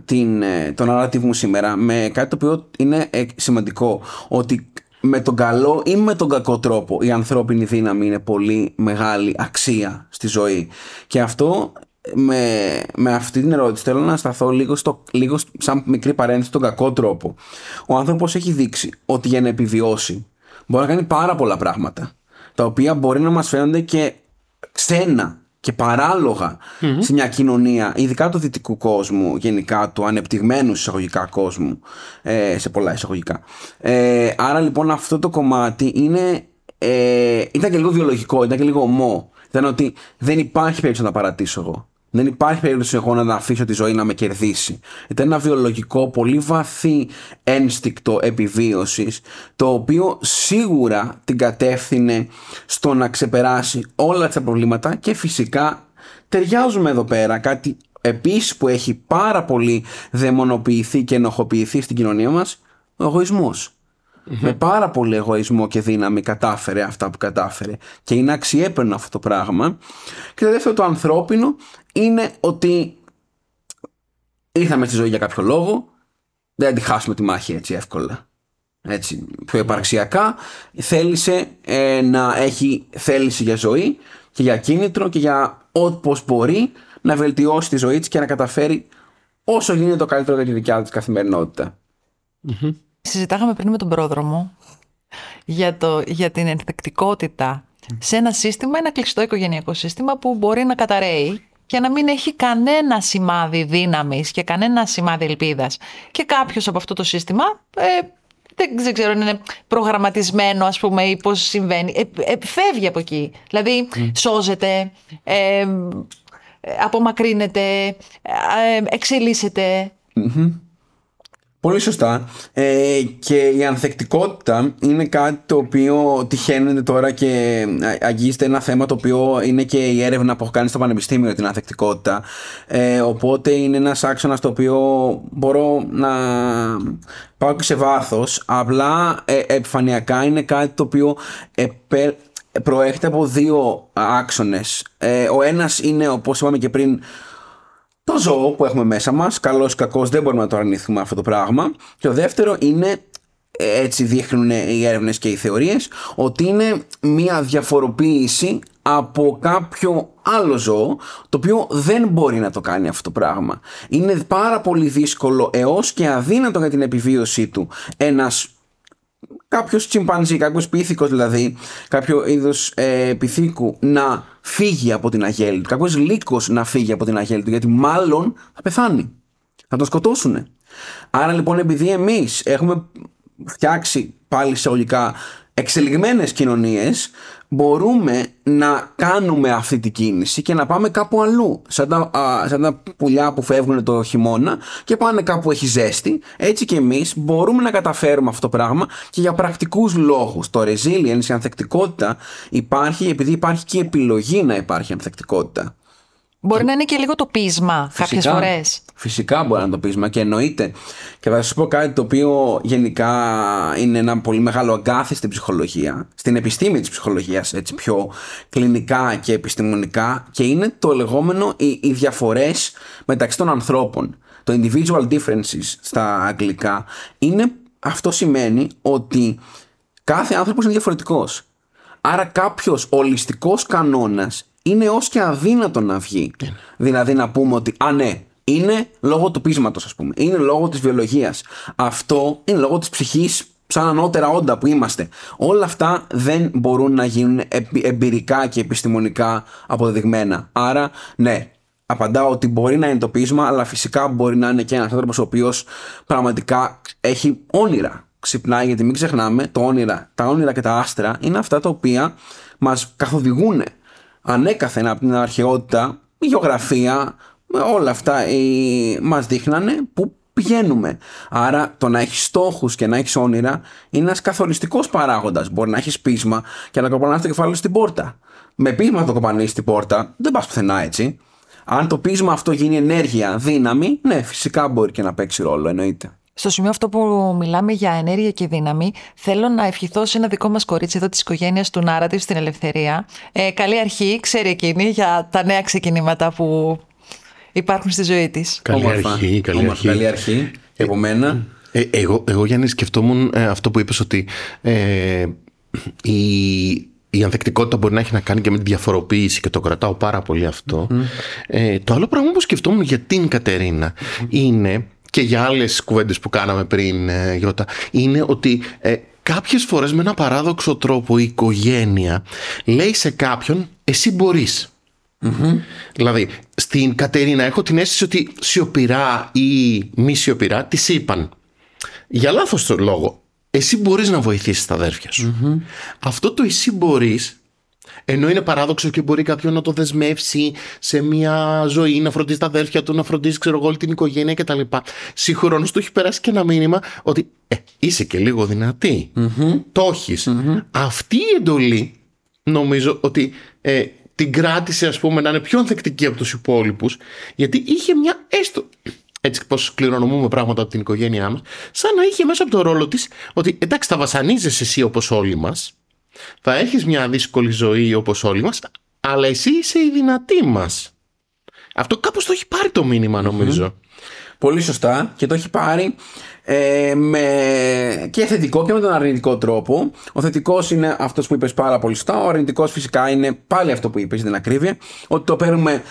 την, ε, τον narrative μου σήμερα με κάτι το οποίο είναι ε, σημαντικό. Ότι με τον καλό ή με τον κακό τρόπο η ανθρώπινη δύναμη είναι πολύ μεγάλη αξία στη ζωή. Και αυτό με, με αυτή την ερώτηση θέλω να σταθώ λίγο, στο, λίγο σαν μικρή παρένθεση στον κακό τρόπο. Ο άνθρωπος έχει δείξει ότι για να επιβιώσει μπορεί να κάνει πάρα πολλά πράγματα τα οποία μπορεί να μας φαίνονται και ξένα και παραλογα σε μια κοινωνία, ειδικά του δυτικού κόσμου, γενικά του ανεπτυγμένου εισαγωγικά κόσμου, ε, σε πολλά εισαγωγικά. Ε, άρα λοιπόν αυτό το κομμάτι είναι, ε, ήταν και λίγο βιολογικό, ήταν και λίγο ομό. Ήταν ότι δεν υπάρχει περίπτωση να τα παρατήσω εγώ. Δεν υπάρχει περίπτωση εγώ να αφήσω τη ζωή να με κερδίσει. Ήταν ένα βιολογικό, πολύ βαθύ ένστικτο επιβίωσης, το οποίο σίγουρα την κατεύθυνε στο να ξεπεράσει όλα τα προβλήματα και φυσικά ταιριάζουμε εδώ πέρα κάτι επίσης που έχει πάρα πολύ δαιμονοποιηθεί και ενοχοποιηθεί στην κοινωνία μας, ο εγωισμός. Με πάρα πολύ εγωισμό και δύναμη κατάφερε αυτά που κατάφερε. Και είναι αξιέπαινο αυτό το πράγμα. Και το δεύτερο το ανθρώπινο είναι ότι ήρθαμε στη ζωή για κάποιο λόγο. Δεν τη χάσουμε τη μάχη έτσι εύκολα. Έτσι, πιο επαρξιακά θέλησε ε, να έχει θέληση για ζωή και για κίνητρο και για όπως μπορεί να βελτιώσει τη ζωή της και να καταφέρει όσο γίνεται το καλύτερο για τη δικιά της καθημερινότητα. Συζητάγαμε πριν με τον πρόδρομο για, το, για την ενθεκτικότητα σε ένα σύστημα, ένα κλειστό οικογενειακό σύστημα που μπορεί να καταραίει και να μην έχει κανένα σημάδι δύναμης και κανένα σημάδι ελπίδας. Και κάποιος από αυτό το σύστημα ε, δεν, ξέρω αν είναι προγραμματισμένο ας πούμε ή πώς συμβαίνει. Ε, ε, φεύγει από εκεί. Δηλαδή σώζεται, ε, απομακρύνεται, εξελίσσεται. Πολύ σωστά. Ε, και η ανθεκτικότητα είναι κάτι το οποίο τυχαίνεται τώρα και αγγίζεται ένα θέμα το οποίο είναι και η έρευνα που έχω κάνει στο Πανεπιστήμιο την ανθεκτικότητα. Ε, οπότε είναι ένας άξονας το οποίο μπορώ να πάω και σε βάθος. Απλά ε, επιφανειακά είναι κάτι το οποίο προέρχεται από δύο άξονες. Ε, ο ένας είναι όπως είπαμε και πριν το ζώο που έχουμε μέσα μας, καλός ή κακός δεν μπορούμε να το αρνηθούμε αυτό το πράγμα και το δεύτερο είναι έτσι δείχνουν οι έρευνες και οι θεωρίες ότι είναι μια διαφοροποίηση από κάποιο άλλο ζώο το οποίο δεν μπορεί να το κάνει αυτό το πράγμα. Είναι πάρα πολύ δύσκολο έως και αδύνατο για την επιβίωσή του ένας κάποιος τσιμπανζή, κάποιος πίθηκος δηλαδή, κάποιο είδος ε, πυθίκου να φύγει από την αγέλη του, κάποιος λύκος να φύγει από την αγέλη του, γιατί μάλλον θα πεθάνει. Θα τον σκοτώσουν. Άρα λοιπόν, επειδή εμείς έχουμε φτιάξει πάλι σε ολικά εξελιγμένες κοινωνίες μπορούμε να κάνουμε αυτή την κίνηση και να πάμε κάπου αλλού. Σαν τα, α, σαν τα πουλιά που φεύγουν το χειμώνα και πάνε κάπου έχει ζέστη. Έτσι και εμείς μπορούμε να καταφέρουμε αυτό το πράγμα και για πρακτικούς λόγους. Το resilience, η ανθεκτικότητα υπάρχει επειδή υπάρχει και η επιλογή να υπάρχει ανθεκτικότητα. Μπορεί να είναι και λίγο το πείσμα κάποιες φορές. Φυσικά μπορεί να είναι το πείσμα και εννοείται. Και θα σας πω κάτι το οποίο γενικά είναι ένα πολύ μεγάλο αγκάθι στην ψυχολογία, στην επιστήμη της ψυχολογίας, έτσι πιο κλινικά και επιστημονικά, και είναι το λεγόμενο οι, οι διαφορές μεταξύ των ανθρώπων. Το individual differences στα αγγλικά είναι αυτό σημαίνει ότι κάθε άνθρωπος είναι διαφορετικός. Άρα κάποιος ολιστικός κανόνας είναι ως και αδύνατο να βγει. Δηλαδή να πούμε ότι, α ναι, είναι λόγω του πείσματος, ας πούμε. Είναι λόγω της βιολογίας. Αυτό είναι λόγω της ψυχής σαν ανώτερα όντα που είμαστε. Όλα αυτά δεν μπορούν να γίνουν εμπειρικά και επιστημονικά αποδεδειγμένα. Άρα, ναι, απαντάω ότι μπορεί να είναι το πείσμα, αλλά φυσικά μπορεί να είναι και ένας άνθρωπος ο οποίος πραγματικά έχει όνειρα. Ξυπνάει, γιατί μην ξεχνάμε, το όνειρα, τα όνειρα και τα άστρα είναι αυτά τα οποία μας καθοδηγούν ανέκαθεν από την αρχαιότητα, η γεωγραφία, όλα αυτά ε, μας δείχνανε που πηγαίνουμε. Άρα το να έχεις στόχους και να έχεις όνειρα είναι ένας καθοριστικός παράγοντας. Μπορεί να έχεις πείσμα και να κοπανάς το κεφάλι στην πόρτα. Με πείσμα το κοπανείς στην πόρτα, δεν πας πουθενά έτσι. Αν το πείσμα αυτό γίνει ενέργεια, δύναμη, ναι, φυσικά μπορεί και να παίξει ρόλο, εννοείται. Στο σημείο αυτό που μιλάμε για ενέργεια και δύναμη, θέλω να ευχηθώ σε ένα δικό μας κορίτσι εδώ της οικογένειας του Νάρατιβ στην Ελευθερία. Ε, καλή αρχή, ξέρει εκείνη για τα νέα ξεκινήματα που υπάρχουν στη ζωή της. Καλή αρχή, καλή αρχή. Καλή αρχή. Από μένα. Ε, εγώ, εγώ Γιάννης σκεφτόμουν ε, αυτό που είπες ότι ε, η, η ανθεκτικότητα μπορεί να έχει να κάνει και με τη διαφοροποίηση και το κρατάω πάρα πολύ Ε, το άλλο πράγμα που σκεφτόμουν για την κατερινα είναι και για άλλες κουβέντες που κάναμε πριν ε, Γιώτα είναι ότι ε, κάποιες φορές με ένα παράδοξο τρόπο η οικογένεια λέει σε κάποιον εσύ Δηλαδή, στην Κατερίνα έχω την αίσθηση ότι σιωπηρά ή μη σιωπηρά τη είπαν. Για λάθος λόγο. Εσύ μπορείς να βοηθήσεις τα αδέρφια σου. Αυτό το εσύ μπορείς, ενώ είναι παράδοξο και μπορεί κάποιον να το δεσμεύσει σε μια ζωή, να φροντίζει τα αδέρφια του, να φροντίζει, ξέρω εγώ, όλη την οικογένεια κτλ. Συγχρόνως του έχει περάσει και ένα μήνυμα ότι ε, είσαι και λίγο Το εχει Αυτή η εντολή νομίζω ότι ε, την κράτησε ας πούμε να είναι πιο ανθεκτική από τους υπόλοιπους γιατί είχε μια έστω έτσι πως κληρονομούμε πράγματα από την οικογένειά μας σαν να είχε μέσα από το ρόλο της ότι εντάξει θα βασανίζεσαι εσύ όπως όλοι μας θα έχεις μια δύσκολη ζωή όπως όλοι μας αλλά εσύ είσαι η δυνατή μας αυτό κάπως το έχει πάρει το μήνυμα Πολύ σωστά και το έχει πάρει ε, με και θετικό και με τον αρνητικό τρόπο. Ο θετικός είναι αυτός που είπες πάρα πολύ σωστά. Ο αρνητικός φυσικά είναι πάλι αυτό που είπες στην ακρίβεια. Ότι το παίρνουμε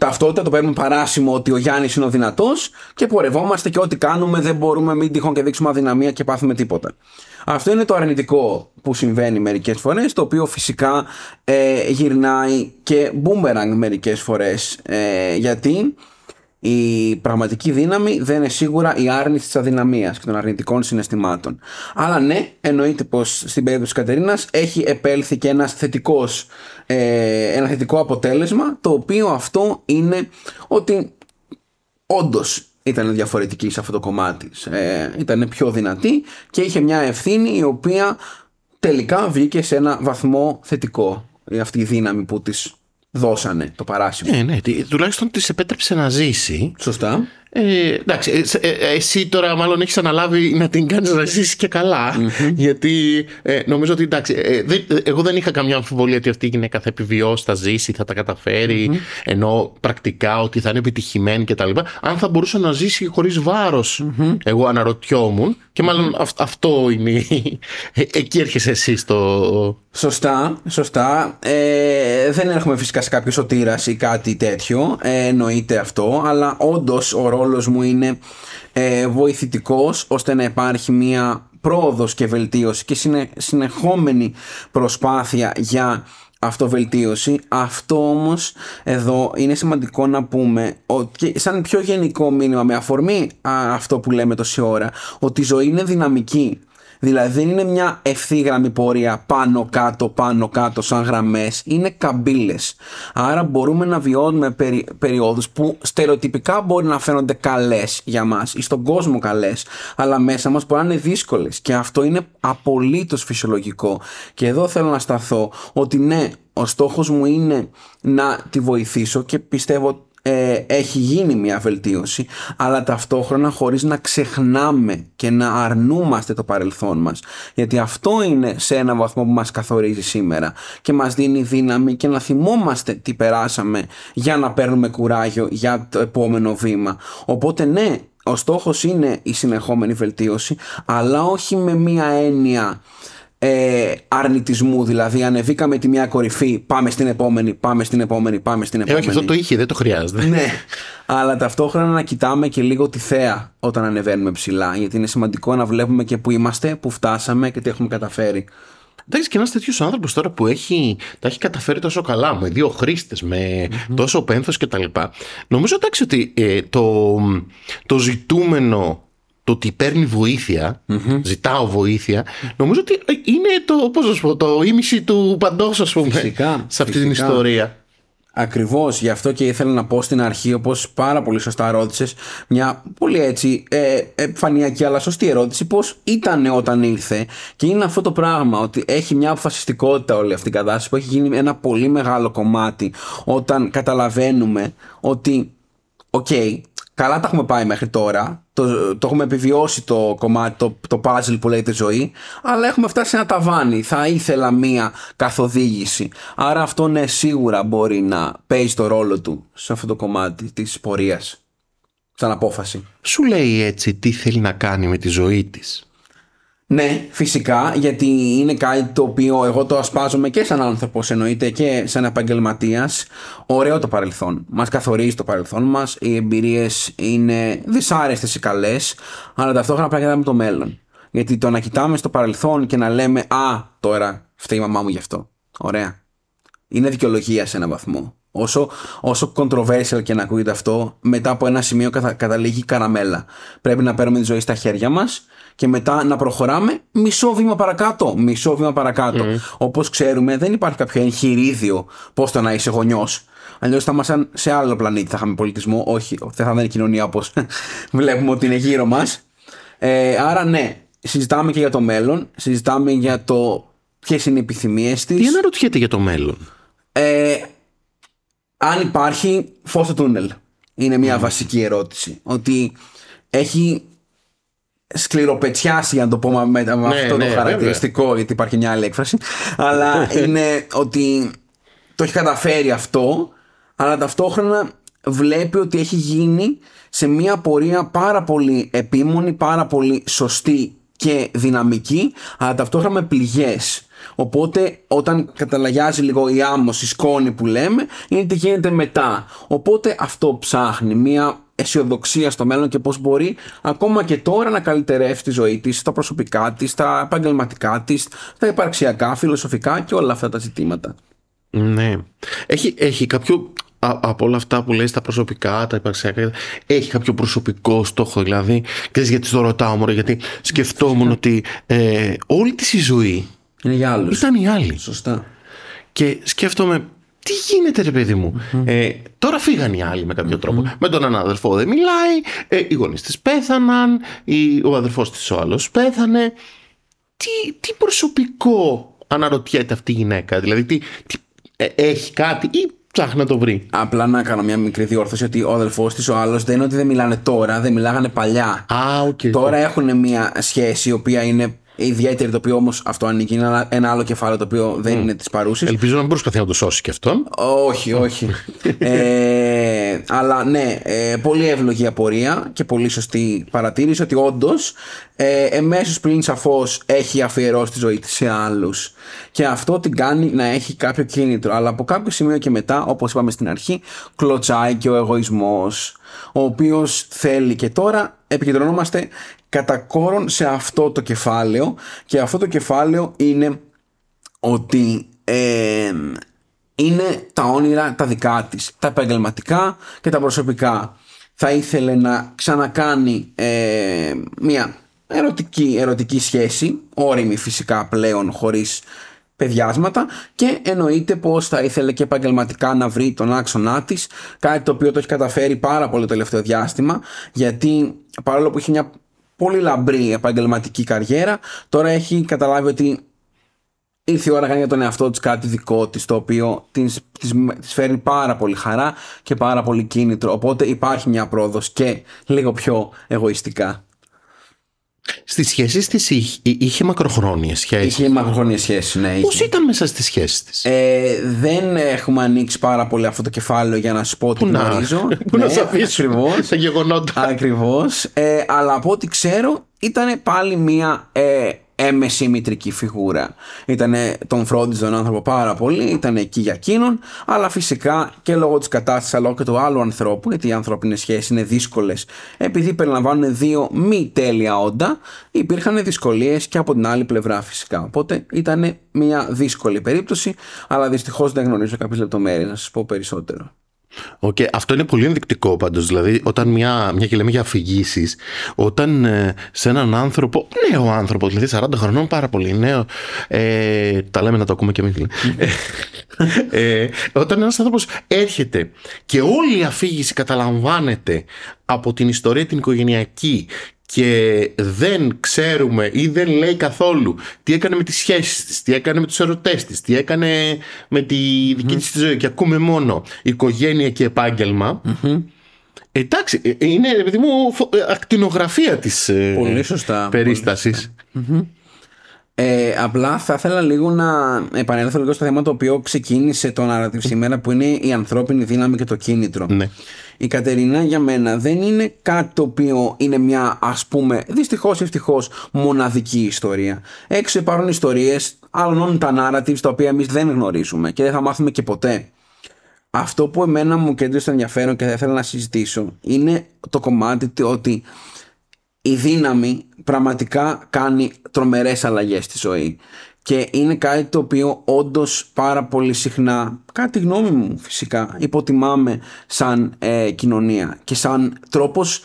ταυτότητα, το παίρνουμε παράσημο ότι ο Γιάννης είναι ο δυνατός και πορευόμαστε και ό,τι κάνουμε δεν μπορούμε μην τυχόν και δείξουμε αδυναμία και πάθουμε τίποτα. Αυτό είναι το αρνητικό που συμβαίνει μερικές φορές, το οποίο φυσικά ε, γυρνάει και boomerang μερικές φορές. Ε, γιατί η πραγματική δύναμη δεν είναι σίγουρα η άρνηση της αδυναμίας και των αρνητικών συναισθημάτων. Αλλά ναι, εννοείται πως στην περίπτωση της Κατερίνας έχει επέλθει και ένας θετικός, ε, ένα θετικό αποτέλεσμα, το οποίο αυτό είναι ότι όντως ήταν διαφορετική σε αυτό το κομμάτι. Ε, ήταν πιο δυνατή και είχε μια ευθύνη η οποία τελικά βγήκε σε ένα βαθμό θετικό. Αυτή η δύναμη που της δώσανε το παράσημο. Ναι, ναι, τουλάχιστον της επέτρεψε να ζήσει. Σωστά. Ε, εντάξει, ε, ε, εσύ τώρα μάλλον έχεις αναλάβει να την κάνεις να ζήσει και καλα Γιατί ε, νομίζω ότι εντάξει, ε, εγώ δεν είχα καμιά αμφιβολία ότι αυτή η γυναίκα θα επιβιώσει, θα ζήσει, θα τα καταφέρει. Ενώ πρακτικά ότι θα είναι επιτυχημένη κτλ. Αν θα μπορούσε να ζήσει χωρίς βάρος, εγώ αναρωτιόμουν. Και μάλλον αυτό είναι. Εκεί έρχεσαι εσύ στο. Σωστά, σωστά. Ε, δεν έχουμε φυσικά σε κάποιο σωτήρας ή κάτι τέτοιο. Ε, εννοείται αυτό. Αλλά όντως ο ρόλος μου είναι ε, βοηθητικός ώστε να υπάρχει μια πρόοδος και βελτίωση και συνεχόμενη προσπάθεια για αυτοβελτίωση. Αυτό όμως εδώ είναι σημαντικό να πούμε ότι σαν πιο γενικό μήνυμα με αφορμή αυτό που λέμε τόση ώρα ότι η ζωή είναι δυναμική Δηλαδή δεν είναι μια ευθύγραμμη πορεία πάνω κάτω πάνω κάτω σαν γραμμές, είναι καμπύλες. Άρα μπορούμε να βιώνουμε περι, περιόδους που στερεοτυπικά μπορεί να φαίνονται καλές για μας ή στον κόσμο καλές, αλλά μέσα μας μπορεί να είναι δύσκολες και αυτό είναι απολύτως φυσιολογικό. Και εδώ θέλω να σταθώ ότι ναι, ο στόχος μου είναι να τη βοηθήσω και πιστεύω ε, έχει γίνει μια βελτίωση αλλά ταυτόχρονα χωρίς να ξεχνάμε και να αρνούμαστε το παρελθόν μας γιατί αυτό είναι σε ένα βαθμό που μας καθορίζει σήμερα και μας δίνει δύναμη και να θυμόμαστε τι περάσαμε για να παίρνουμε κουράγιο για το επόμενο βήμα. Οπότε ναι ο στόχος είναι η συνεχόμενη βελτίωση αλλά όχι με μια έννοια ε, αρνητισμού. Δηλαδή, ανεβήκαμε τη μια κορυφή, πάμε στην επόμενη, πάμε στην επόμενη, πάμε στην επόμενη. Ε, όχι, αυτό το είχε, δεν το χρειάζεται. ναι. Αλλά ταυτόχρονα να κοιτάμε και λίγο τη θέα όταν ανεβαίνουμε ψηλά. Γιατί είναι σημαντικό να βλέπουμε και που είμαστε, που φτάσαμε και τι έχουμε καταφέρει. Εντάξει, και ένας τέτοιος άνθρωπος τώρα που έχει, τα έχει καταφέρει τόσο καλά, με δύο χρήστες, με mm-hmm. τόσο πένθος κτλ. Νομίζω εντάξει ότι ε, το, το ζητούμενο το ότι παίρνει ζητάω βοήθεια, νομίζω ότι είναι το, πώς να πω, το ίμιση του παντός, ας πούμε, φυσικά, σε αυτή την ιστορία. Ακριβώς, γι' αυτό και ήθελα να πω στην αρχή, όπως πάρα πολύ σωστά ρώτησες, μια πολύ έτσι ε, επιφανειακή αλλά σωστή ερώτηση, πώς ήταν όταν ήρθε. Και είναι αυτό το πράγμα, ότι έχει μια αποφασιστικότητα όλη αυτή η κατάσταση που έχει γίνει ένα πολύ μεγάλο κομμάτι όταν καταλαβαίνουμε ότι, οκ, καλά τα έχουμε πάει μέχρι τώρα. Το, το έχουμε επιβιώσει το κομμάτι, το, το puzzle που λέγεται ζωή. Αλλά έχουμε φτάσει σε ένα ταβάνι. Θα ήθελα μία καθοδήγηση. Άρα αυτό ναι, σίγουρα μπορεί να παίζει το ρόλο του σε αυτό το κομμάτι της πορείας. σαν απόφαση. Σου λέει έτσι τι θέλει να κάνει με τη ζωή της. Ναι, φυσικά, γιατί είναι κάτι το οποίο εγώ το ασπάζομαι και σαν άνθρωπος εννοείται και σαν επαγγελματίας. Ωραίο το παρελθόν. Μας καθορίζει το παρελθόν μας. Οι εμπειρίες είναι δυσάρεστες ή καλές, αλλά ταυτόχρονα πρέπει να κοιτάμε το μέλλον. Γιατί το να κοιτάμε στο παρελθόν και να λέμε Α, τώρα φταίει η μαμά μου γι' αυτό. Ωραία. Είναι δικαιολογία σε έναν βαθμό. Όσο, όσο controversial και να ακούγεται αυτό, μετά από ένα σημείο κατα, καταλήγει καραμέλα. Πρέπει να παίρνουμε τη ζωή στα χέρια μας και μετά να προχωράμε μισό βήμα παρακάτω. Μισό βήμα παρακάτω. Mm. Όπως ξέρουμε, δεν υπάρχει κάποιο εγχειρίδιο πώς το να είσαι γονιός. Αλλιώς θα ήμασταν σε άλλο πλανήτη, θα είχαμε πολιτισμό. Όχι, δεν θα ήταν η κοινωνία όπως βλέπουμε ότι είναι γύρω μας. Ε, άρα, ναι, συζητάμε και για το μέλλον. Συζητάμε για το ποιες είναι οι επιθυμίες της. Τι αναρωτιέται για το μέλλον; Ε, αν υπάρχει φως στο τούνελ. Είναι μια βασική ερώτηση. Ότι έχει σκληροπετσιάσει, για να το πω με, με Ναι, αυτό ναι, το χαρακτηριστικό, γιατί υπάρχει μια άλλη έκφραση. αλλά είναι ότι το έχει καταφέρει αυτό, αλλά ταυτόχρονα βλέπει ότι έχει γίνει σε μια πορεία πάρα πολύ επίμονη, πάρα πολύ σωστή και δυναμική, αλλά ταυτόχρονα με πληγές. Οπότε όταν καταλαγιάζει λίγο η άμμος, η σκόνη που λέμε, είναι τι γίνεται μετά. Οπότε αυτό ψάχνει, μια αισιοδοξία στο μέλλον και πώς μπορεί ακόμα και τώρα να καλυτερεύσει τη ζωή της, τα προσωπικά της, τα επαγγελματικά της, τα υπαρξιακά, φιλοσοφικά και όλα αυτά τα ζητήματα. Ναι. Έχει, έχει κάποιο α, από όλα αυτά που λέει τα προσωπικά, τα υπαρξιακά, έχει κάποιο προσωπικό στόχο. Δηλαδή, ξέρεις γιατί το ρωτάω, μωρέ, γιατί σκεφτόμουν ότι ε, όλη της η ζωή Είναι για άλλους. ήταν οι άλλοι. Σωστά. Και σκέφτομαι, τι γίνεται ρε παιδί μου; Ε, τώρα φύγαν οι άλλοι με κάποιο τρόπο. Με τον έναν αδερφό δεν μιλάει, ε, οι γονείς της πέθαναν, η, ο αδερφός της ο άλλος πέθανε. Τι, τι προσωπικό αναρωτιέται αυτή η γυναίκα; Δηλαδή, τι, τι, ε, έχει κάτι ή ψάχνει να το βρει; Απλά να κάνω μια μικρή διόρθωση ότι ο αδελφός της, ο άλλος, δεν είναι ότι δεν μιλάνε τώρα, δεν μιλάγανε παλιά. Α, οκ. Τώρα έχουν μια σχέση η οποία είναι ιδιαίτερη, το οποίο όμως αυτό ανήκει. Είναι ένα- ένα άλλο κεφάλαιο το οποίο δεν είναι της παρούσης. Ελπίζω να μην προσπαθεί να το σώσει και αυτόν. Όχι, όχι. ε, αλλά ναι, ε, πολύ εύλογη απορία και πολύ σωστή παρατήρηση ότι όντως ε, εμέσως πλην σαφώς έχει αφιερώσει τη ζωή της σε άλλους. Και αυτό την κάνει να έχει κάποιο κίνητρο. Αλλά από κάποιο σημείο και μετά, όπως είπαμε στην αρχή, κλωτσάει και ο εγωισμός, ο οποίος θέλει. Και τώρα επικεντρωνόμαστε κατά κόρον σε αυτό το κεφάλαιο. Και αυτό το κεφάλαιο είναι ότι ε, είναι τα όνειρα τα δικά της, τα επαγγελματικά και τα προσωπικά. Θα ήθελε να ξανακάνει ε, μια ερωτική, ερωτική σχέση, όριμη φυσικά πλέον χωρίς παιδιάσματα και εννοείται πως θα ήθελε και επαγγελματικά να βρει τον άξονά της, κάτι το οποίο το έχει καταφέρει πάρα πολύ το τελευταίο διάστημα, γιατί παρόλο που έχει μια πολύ λαμπρή επαγγελματική καριέρα, τώρα έχει καταλάβει ότι ήρθε η ώρα να κάνει για τον εαυτό της κάτι δικό της το οποίο της, της, της φέρνει πάρα πολύ χαρά και πάρα πολύ κίνητρο. Οπότε υπάρχει μια πρόοδος και λίγο πιο εγωιστικά Στις σχέσεις της είχε, είχε μακροχρόνιες σχέσεις. είχε μακροχρόνια σχέση ναι είχε. Πώς ήταν μέσα στις σχέσεις της; Ε, δεν έχουμε ανοίξει πάρα πολύ αυτό το κεφάλαιο για να σου πω ότι Πού να- γνωρίζω. πού να Ναι, σε αφήσουμε ακριβώς. τα γεγονότα. Ακριβώς. Ε, αλλά από ό,τι ξέρω ήταν πάλι μια ε, έμεση μητρική φιγούρα. Ήτανε, τον φρόντιζε τον άνθρωπο πάρα πολύ, ήταν εκεί για εκείνον, αλλά φυσικά και λόγω της κατάστασης αλλά και του άλλου ανθρώπου, γιατί οι ανθρώπινες σχέσεις είναι δύσκολες, επειδή περιλαμβάνουν δύο μη τέλεια όντα, υπήρχαν δυσκολίες και από την άλλη πλευρά φυσικά. Οπότε ήταν μια δύσκολη περίπτωση, αλλά δυστυχώς δεν γνωρίζω κάποιες λεπτομέρειες, να σας πω περισσότερο. Οκ, Αυτό είναι πολύ ενδεικτικό πάντως. Δηλαδή, όταν μια, μια και λέμε για αφηγήσεις, όταν ε, σε έναν άνθρωπο, νέο άνθρωπο, δηλαδή 40 χρονών, πάρα πολύ νέο, ε, τα λέμε να το ακούμε και εμείς. δηλαδή. ε, όταν ένας άνθρωπος έρχεται και όλη η αφήγηση καταλαμβάνεται από την ιστορία την οικογενειακή και δεν ξέρουμε ή δεν λέει καθόλου τι έκανε με τις σχέσεις της, τι έκανε με τους ερωτές της, τι έκανε με τη δική της τη ζωή. Και ακούμε μόνο οικογένεια και επάγγελμα. Εντάξει, ε, είναι επειδή μου φο- ε, ακτινογραφία της ε, Πολύ σωστά, πολύ περίστασης. Ε, απλά θα ήθελα λίγο να επανέλθω λίγο στο θέμα το οποίο ξεκίνησε το narrative σήμερα που είναι η ανθρώπινη δύναμη και το κίνητρο. Ναι. Η Κατερίνα για μένα δεν είναι κάτι το οποίο είναι μια ας πούμε δυστυχώς ή ευτυχώς μοναδική ιστορία. Έξω υπάρχουν ιστορίες άλλων τα narratives τα οποία εμείς δεν γνωρίζουμε και δεν θα μάθουμε και ποτέ. Αυτό που εμένα μου κέντρισε ενδιαφέρον και θα ήθελα να συζητήσω είναι το κομμάτι ότι η δύναμη πραγματικά κάνει τρομερές αλλαγές στη ζωή και είναι κάτι το οποίο όντως πάρα πολύ συχνά, κάτι γνώμη μου φυσικά, υποτιμάμε σαν ε, κοινωνία και σαν τρόπος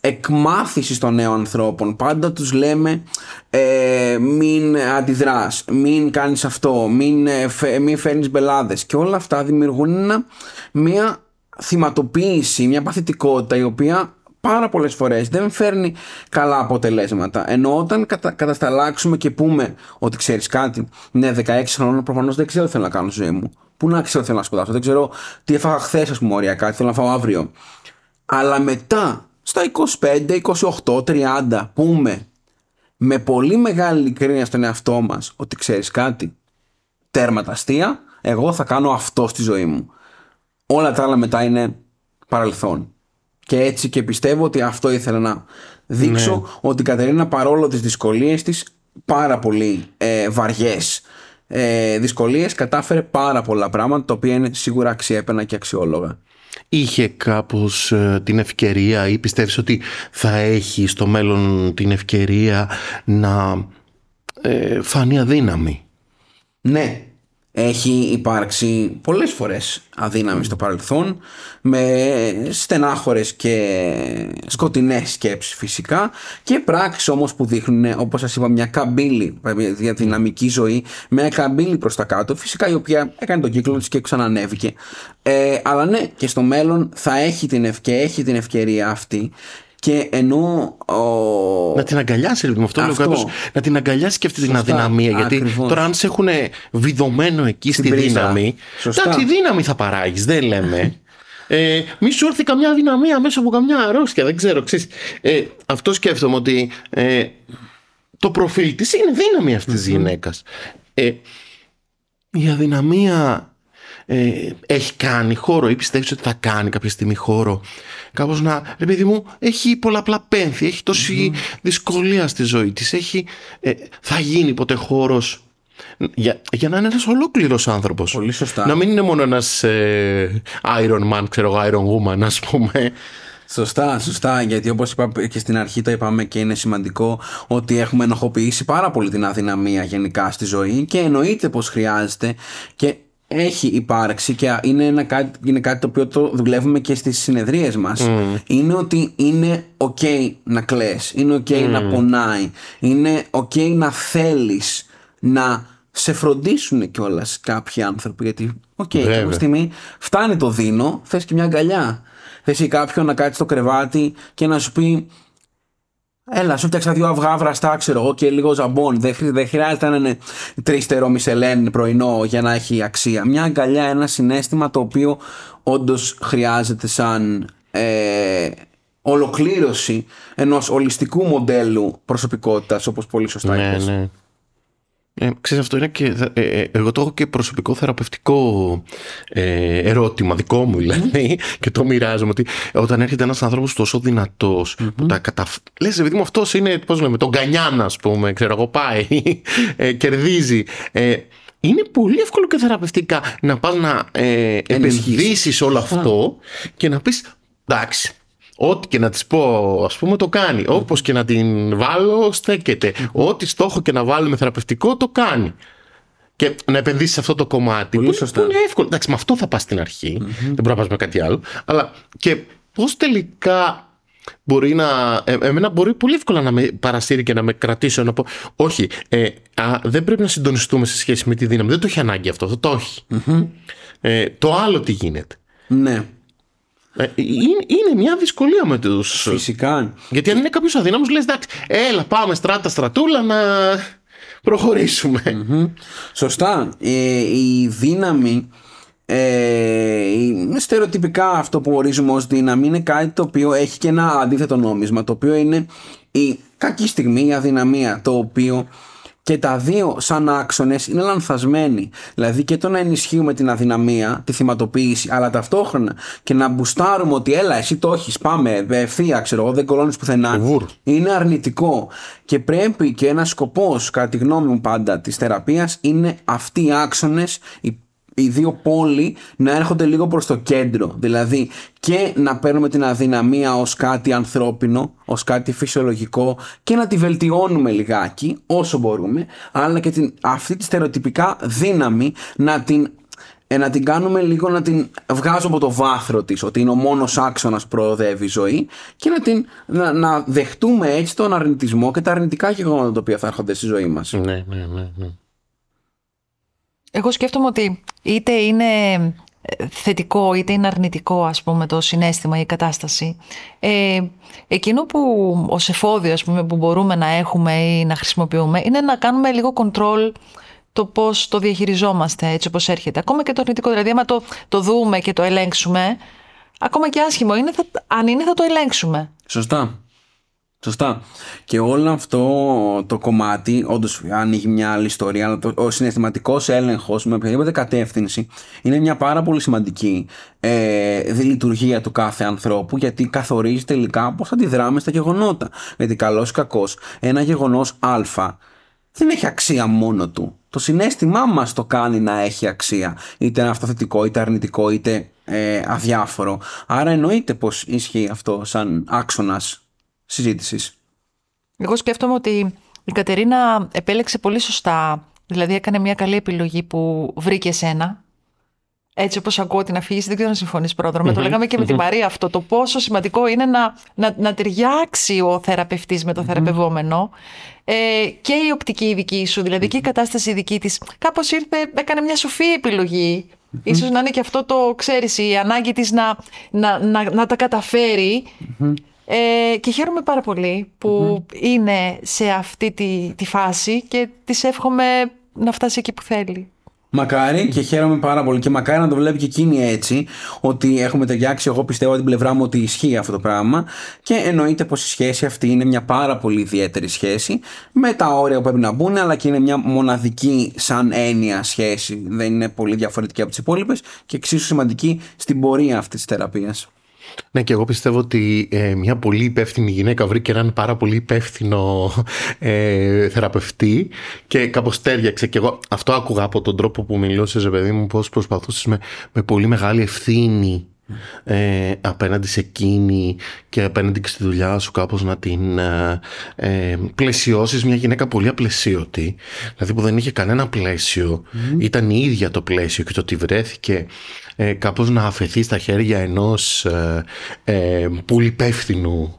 εκμάθησης των νέων ανθρώπων. Πάντα τους λέμε ε, μην αντιδράς, μην κάνεις αυτό, μην, ε, μην φέρνεις μπελάδες και όλα αυτά δημιουργούν μια θυματοποίηση, μια παθητικότητα η οποία πάρα πολλές φορές δεν φέρνει καλά αποτελέσματα. Ενώ όταν κατα, κατασταλάξουμε και πούμε ότι ξέρεις κάτι, ναι, 16 χρόνια προφανώς δεν ξέρω τι θέλω να κάνω στη ζωή μου. Πού να ξέρω τι θέλω να σπουδάσω, δεν ξέρω τι έφαγα χθες, ας πούμε, οριακά, τι θέλω να φάω αύριο. Αλλά μετά, στα 25, 28, 30, πούμε με πολύ μεγάλη ειλικρίνεια στον εαυτό μας ότι ξέρεις κάτι, τέρματα αστεία, εγώ θα κάνω αυτό στη ζωή μου. Όλα τα άλλα μετά είναι παρελθόν. Και έτσι και πιστεύω ότι αυτό ήθελα να δείξω ναι. ότι η Κατερίνα παρόλο τις δυσκολίες της πάρα πολύ ε, βαριές ε, δυσκολίες κατάφερε πάρα πολλά πράγματα τα οποία είναι σίγουρα αξιέπαινα και αξιόλογα. Είχε κάπως ε, την ευκαιρία ή πιστεύεις ότι θα έχει στο μέλλον την ευκαιρία να ε, φανεί αδύναμη; Ναι, έχει υπάρξει πολλές φορές αδύναμη στο παρελθόν με στενάχωρες και σκοτεινές σκέψεις φυσικά και πράξεις όμως που δείχνουν όπως σας είπα μια καμπύλη για δυναμική ζωή μια καμπύλη προς τα κάτω φυσικά η οποία έκανε τον κύκλο της και ξανανέβηκε. Ε, αλλά ναι και στο μέλλον θα έχει την, ευκαιρία, έχει την ευκαιρία αυτή και ενώ. Ο... Να την αγκαλιάσει, λοιπόν, αυτό, αυτό. Λέω να την αγκαλιάσει και αυτή την αδυναμία. Γιατί τώρα, αν σε έχουν βιδωμένο εκεί στη δύναμη. Εντάξει, δύναμη θα παράγεις, δεν λέμε. Ε, μη σου έρθει καμιά αδυναμία μέσα από καμιά αρρώστια, δεν ξέρω. Ξέρεις, ε, αυτό σκέφτομαι ότι ε, το προφίλ της είναι δύναμη αυτής της γυναίκας. Ε, η αδυναμία ε, έχει κάνει χώρο ή πιστεύεις ότι θα κάνει κάποια στιγμή χώρο; Κάπως να, ρε παιδί μου, έχει πολλαπλά πένθη, έχει δυσκολία στη ζωή της, έχει, ε, θα γίνει ποτέ χώρος; Για, για να είναι ένας ολόκληρος άνθρωπος. Πολύ σωστά. Να μην είναι μόνο ένας ε, Iron Man, ξέρω εγώ, Iron Woman, ας πούμε. Σωστά, σωστά. Γιατί όπως είπα και στην αρχή το είπαμε και είναι σημαντικό ότι έχουμε ενοχοποιήσει πάρα πολύ την αδυναμία γενικά στη ζωή και εννοείται πως χρειάζεται και έχει υπάρξει και είναι, ένα κάτι, είναι κάτι το οποίο το δουλεύουμε και στις συνεδρίες μας είναι ότι είναι ok να κλαις είναι ok να πονάει είναι ok να θέλεις να σε φροντίσουν κιόλας κάποιοι άνθρωποι γιατί OK okay, κάποια στιγμή φτάνει το δίνω θες και μια αγκαλιά. Θες ή κάποιον να κάτσει στο κρεβάτι και να σου πει Έλα, σου φτιάξα δύο αυγά βραστά, ξέρω εγώ, και λίγο ζαμπόν. Δεν, δεν χρειάζεται να είναι τρίστερο μισελέν πρωινό για να έχει αξία. Μια αγκαλιά, ένα συνέστημα το οποίο όντως χρειάζεται σαν ε, ολοκλήρωση ενός ολιστικού μοντέλου προσωπικότητας, όπως πολύ σωστά ναι, είπες. Ναι. Ε, ξέρεις αυτό είναι και ε, ε, εγώ το έχω και προσωπικό θεραπευτικό ε, ερώτημα δικό μου δηλαδή και το μοιράζομαι ότι όταν έρχεται ένας άνθρωπος τόσο δυνατός mm-hmm. που τα καταφ... λες επειδή μου αυτός είναι πώς λέμε τον Γκανιάνα ας πούμε ξέρω εγώ πάει ε, κερδίζει. Ε, είναι πολύ εύκολο και θεραπευτικά να πας να ε, επενδύσεις όλο αυτό και να πεις εντάξει Ό,τι και να της πω, ας πούμε, το κάνει. Όπως και να την βάλω, στέκεται. Ό,τι στόχο και να βάλουμε θεραπευτικό, το κάνει. Και να επενδύσεις σε αυτό το κομμάτι. Πολύ που, σωστά. Που είναι εύκολο. Εντάξει, με αυτό θα πας στην αρχη Δεν μπορεί να πας με κάτι άλλο. Αλλά και πώς τελικά μπορεί να. Ε, εμένα μπορεί πολύ εύκολα να με παρασύρει και να με κρατήσει να πω Όχι, ε, α, δεν πρέπει να συντονιστούμε σε σχέση με τη δύναμη. Δεν το έχει ανάγκη αυτό. Αυτό το εχει Ε, το άλλο τι γίνεται. Ναι. Ε, είναι, μια δυσκολία με του. Φυσικά. Γιατί αν είναι κάποιος αδύναμος, λες εντάξει, έλα πάμε στράτα στρατούλα να προχωρησουμε Σωστά. Ε, η δύναμη. Ε, στερεοτυπικά αυτό που ορίζουμε ως δύναμη είναι κάτι το οποίο έχει και ένα αντίθετο νόμισμα το οποίο είναι η κακή στιγμή, η αδυναμία το οποίο και τα δύο σαν άξονες είναι λανθασμένοι. Δηλαδή και το να ενισχύουμε την αδυναμία, τη θυματοποίηση, αλλά ταυτόχρονα και να μπουστάρουμε ότι έλα εσύ το έχεις, πάμε ευθεία ξέρω εγώ δεν κολώνεις πουθενά. Είναι αρνητικό και πρέπει και ένας σκοπός κατά τη γνώμη μου πάντα της θεραπείας είναι αυτοί οι άξονες, οι οι δύο πόλοι να έρχονται λίγο προς το κέντρο δηλαδή και να παίρνουμε την αδυναμία ως κάτι ανθρώπινο ως κάτι φυσιολογικό και να τη βελτιώνουμε λιγάκι όσο μπορούμε αλλά και την, αυτή τη στερεοτυπικά δύναμη να την ε, να την κάνουμε λίγο να την βγάζω από το βάθρο της ότι είναι ο μόνος άξονας που προοδεύει η ζωή και να, την, να, να δεχτούμε έτσι τον αρνητισμό και τα αρνητικά γεγονότα τα οποία θα έρχονται στη ζωή μας. Ναι, ναι, ναι. ναι. Εγώ σκέφτομαι ότι είτε είναι ε, θετικό είτε είναι αρνητικό ας πούμε το συνέστημα ή η κατάσταση. Ε, εκείνο που ως εφόδιο ας πούμε, που μπορούμε να έχουμε ή να χρησιμοποιούμε είναι να κάνουμε λίγο control το πώς το διαχειριζόμαστε έτσι όπως έρχεται. Ακόμα και το αρνητικό δηλαδή άμα το, το δούμε και το ελέγξουμε ακόμα και άσχημο είναι, θα, αν είναι θα το ελέγξουμε. Σωστά Σωστά. Και όλο αυτό το κομμάτι, όντως ανοίγει μια άλλη ιστορία, αλλά ο συναισθηματικός έλεγχος με οποιαδήποτε κατεύθυνση είναι μια πάρα πολύ σημαντική ε, λειτουργία του κάθε ανθρώπου, γιατί καθορίζει τελικά πώς αντιδράμε στα γεγονότα. Γιατί καλός ή κακός, ένα γεγονός Α δεν έχει αξία μόνο του. Το συνέστημά μας το κάνει να έχει αξία. Είτε είναι αυτό θετικό, είτε αρνητικό, είτε ε, αδιάφορο. Άρα εννοείται πως ισχύει αυτό σαν άξονας συζήτησης. Εγώ σκέφτομαι ότι η Κατερίνα επέλεξε πολύ σωστά. Δηλαδή έκανε μια καλή επιλογή που βρήκε εσένα. Έτσι όπως ακούω την αφήγηση, δεν ξέρω να συμφωνείς πρόδρομο. Το λέγαμε και με την Μαρία αυτό. Το πόσο σημαντικό είναι να, να, να ταιριάξει ο θεραπευτής με το θεραπευόμενο. Ε, και η οπτική δική σου, δηλαδή και η κατάσταση δική της. Κάπως ήρθε, έκανε μια σοφή επιλογή. Ίσως να είναι και αυτό το, ξέρεις, η ανάγκη της να, να, να, να τα καταφέρει ε, και χαίρομαι πάρα πολύ που είναι σε αυτή τη, τη φάση και της εύχομαι να φτάσει εκεί που θέλει. Μακάρι και χαίρομαι πάρα πολύ και μακάρι να το βλέπει και εκείνη έτσι ότι έχουμε ταιριάξει εγώ πιστεύω από την πλευρά μου ότι ισχύει αυτό το πράγμα και εννοείται πως η σχέση αυτή είναι μια πάρα πολύ ιδιαίτερη σχέση με τα όρια που πρέπει να μπουν αλλά και είναι μια μοναδική σαν έννοια σχέση δεν είναι πολύ διαφορετική από τις υπόλοιπες και εξίσου σημαντική στην πορεία αυτής της θεραπείας. Ναι, και εγώ πιστεύω ότι ε, μια πολύ υπεύθυνη γυναίκα βρήκε έναν πάρα πολύ υπεύθυνο ε, θεραπευτή και κάπως τέριαξε. Και εγώ αυτό άκουγα από τον τρόπο που μιλούσες, παιδί μου, πώς προσπαθούσες με, με πολύ μεγάλη ευθύνη ε, απέναντι σε εκείνη και απέναντι και στη δουλειά σου κάπως να την ε, ε, πλαισιώσεις μια γυναίκα πολύ απλαισίωτη δηλαδή που δεν είχε κανένα πλαίσιο ήταν η ίδια το πλαίσιο και το ότι βρέθηκε ε, κάπως να αφαιθεί στα χέρια ενός ε, ε, πολύ υπεύθυνου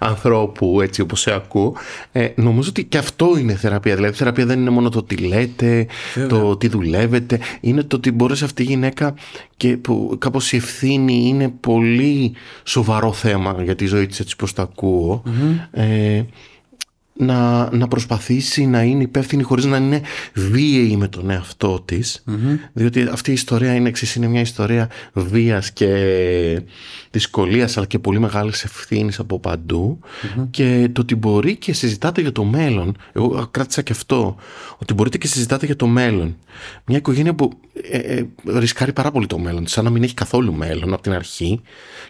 ανθρώπου έτσι όπως σε ακούω. Ε, νομίζω ότι και αυτό είναι θεραπεία. Δηλαδή θεραπεία δεν είναι μόνο το τι λέτε το τι δουλεύετε. Είναι το ότι μπορείς αυτή η γυναίκα και που κάπως η ευθύνη είναι πολύ σοβαρό θέμα για τη ζωή της έτσι πως τα ακουω ε, να, να προσπαθήσει να είναι υπεύθυνη χωρίς να είναι βίαιη με τον εαυτό της. Διότι αυτή η ιστορία είναι εξής είναι μια ιστορία βίας και δυσκολίας αλλά και πολύ μεγάλης ευθύνης από και το ότι μπορεί και συζητάτε για το μέλλον εγώ κράτησα και αυτό ότι μπορείτε και συζητάτε για το μέλλον. Μια οικογένεια που ε, ε, ρισκάρει πάρα πολύ το μέλλον σαν να μην έχει καθόλου μέλλον από την αρχή.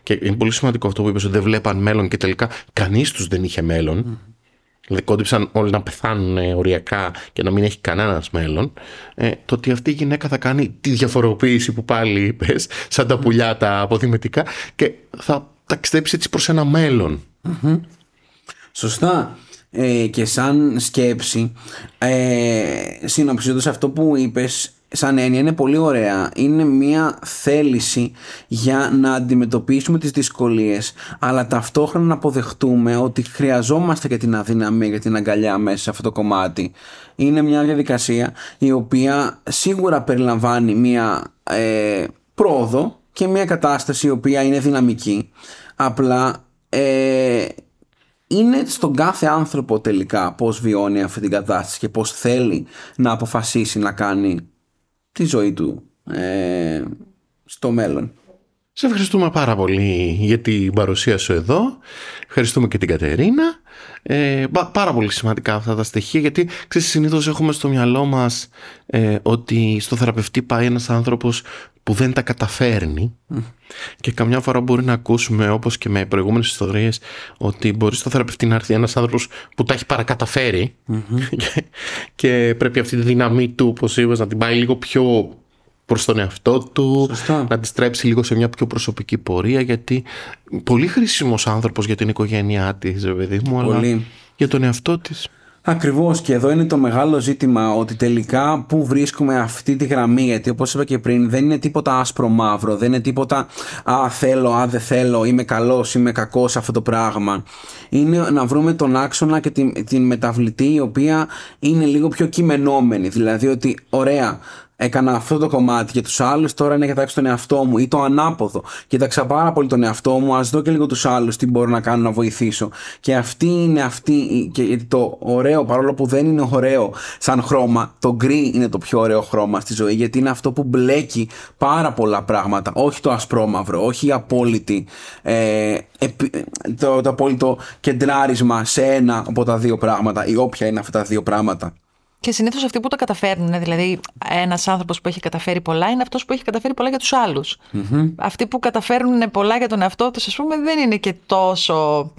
Και είναι πολύ σημαντικό αυτό που είπες ότι δεν βλέπαν μέλλον και τελικά κανείς τους δεν είχε μέλλον δηλαδή κόντυψαν όλοι να πεθάνουν ε, οριακά και να μην έχει κανένας μέλλον, ε, το ότι αυτή η γυναίκα θα κάνει τη διαφοροποίηση που πάλι είπες, σαν τα πουλιά τα αποδημητικά, και θα ταξιδέψει έτσι προς ένα μέλλον. Σωστά. Ε, και σαν σκέψη, ε, συνοψίζοντας αυτό που είπες σαν έννοια είναι πολύ ωραία. Είναι μια θέληση για να αντιμετωπίσουμε τις δυσκολίες αλλά ταυτόχρονα να αποδεχτούμε ότι χρειαζόμαστε και την αδυναμία για την αγκαλιά μέσα σε αυτό το κομμάτι. Είναι μια διαδικασία η οποία σίγουρα περιλαμβάνει μια ε, πρόοδο και μια κατάσταση η οποία είναι δυναμική. Απλά ε, είναι στον κάθε άνθρωπο τελικά πώς βιώνει αυτή την κατάσταση και πώς θέλει να αποφασίσει να κάνει τη ζωή του ε, στο μέλλον. Σε ευχαριστούμε πάρα πολύ για την παρουσία σου εδώ. Ευχαριστούμε και την Κατερίνα. Ε, πάρα πολύ σημαντικά αυτά τα στοιχεία γιατί ξέρεις συνήθως έχουμε στο μυαλό μας ε, ότι στο θεραπευτή πάει ένας άνθρωπος που δεν τα καταφέρνει. Και καμιά φορά μπορεί να ακούσουμε όπως και με προηγούμενες ιστορίες ότι μπορεί στο θεραπευτή να έρθει ένας άνθρωπος που τα έχει και, και πρέπει αυτή τη δύναμή του όπως είπες να την πάει λίγο πιο προς τον εαυτό του, να τη στρέψει λίγο σε μια πιο προσωπική πορεία γιατί πολύ χρήσιμος άνθρωπος για την οικογένειά της, παιδί μου, αλλά για τον εαυτό της. Ακριβώς και εδώ είναι το μεγάλο ζήτημα ότι τελικά που βρίσκουμε αυτή τη γραμμή γιατί όπως είπα και πριν δεν είναι τίποτα άσπρο μαύρο δεν είναι τίποτα α θέλω, α δεν θέλω, είμαι καλός, είμαι κακός αυτό το πράγμα. Είναι να βρούμε τον άξονα και την, την μεταβλητή η οποία είναι λίγο πιο κειμενόμενη. Δηλαδή ότι ωραία έκανα αυτό το κομμάτι για τους άλλους, τώρα είναι κοιτάξω τον εαυτό μου ή το ανάποδο. Κοίταξα πάρα πολύ τον εαυτό μου, ας δω και λίγο τους άλλους τι μπορώ να κάνω να βοηθήσω. Και αυτή είναι αυτή, και γιατί το ωραίο, παρόλο που δεν είναι ωραίο σαν χρώμα, το γκρι είναι το πιο ωραίο χρώμα στη ζωή, γιατί είναι αυτό που μπλέκει πάρα πολλά πράγματα. Όχι το ασπρόμαυρο, όχι η απόλυτη, ε, το, το απόλυτο κεντράρισμα σε ένα από τα δύο πράγματα ή όποια είναι αυτά τα δύο πράγματα. Και συνήθως αυτοί που τα καταφέρνουν, δηλαδή ένας άνθρωπος που έχει καταφέρει πολλά, είναι αυτός που έχει καταφέρει πολλά για τους αλλου Αυτοί που καταφέρνουν πολλά για τον εαυτό τους, ας πούμε, δεν είναι και τόσο,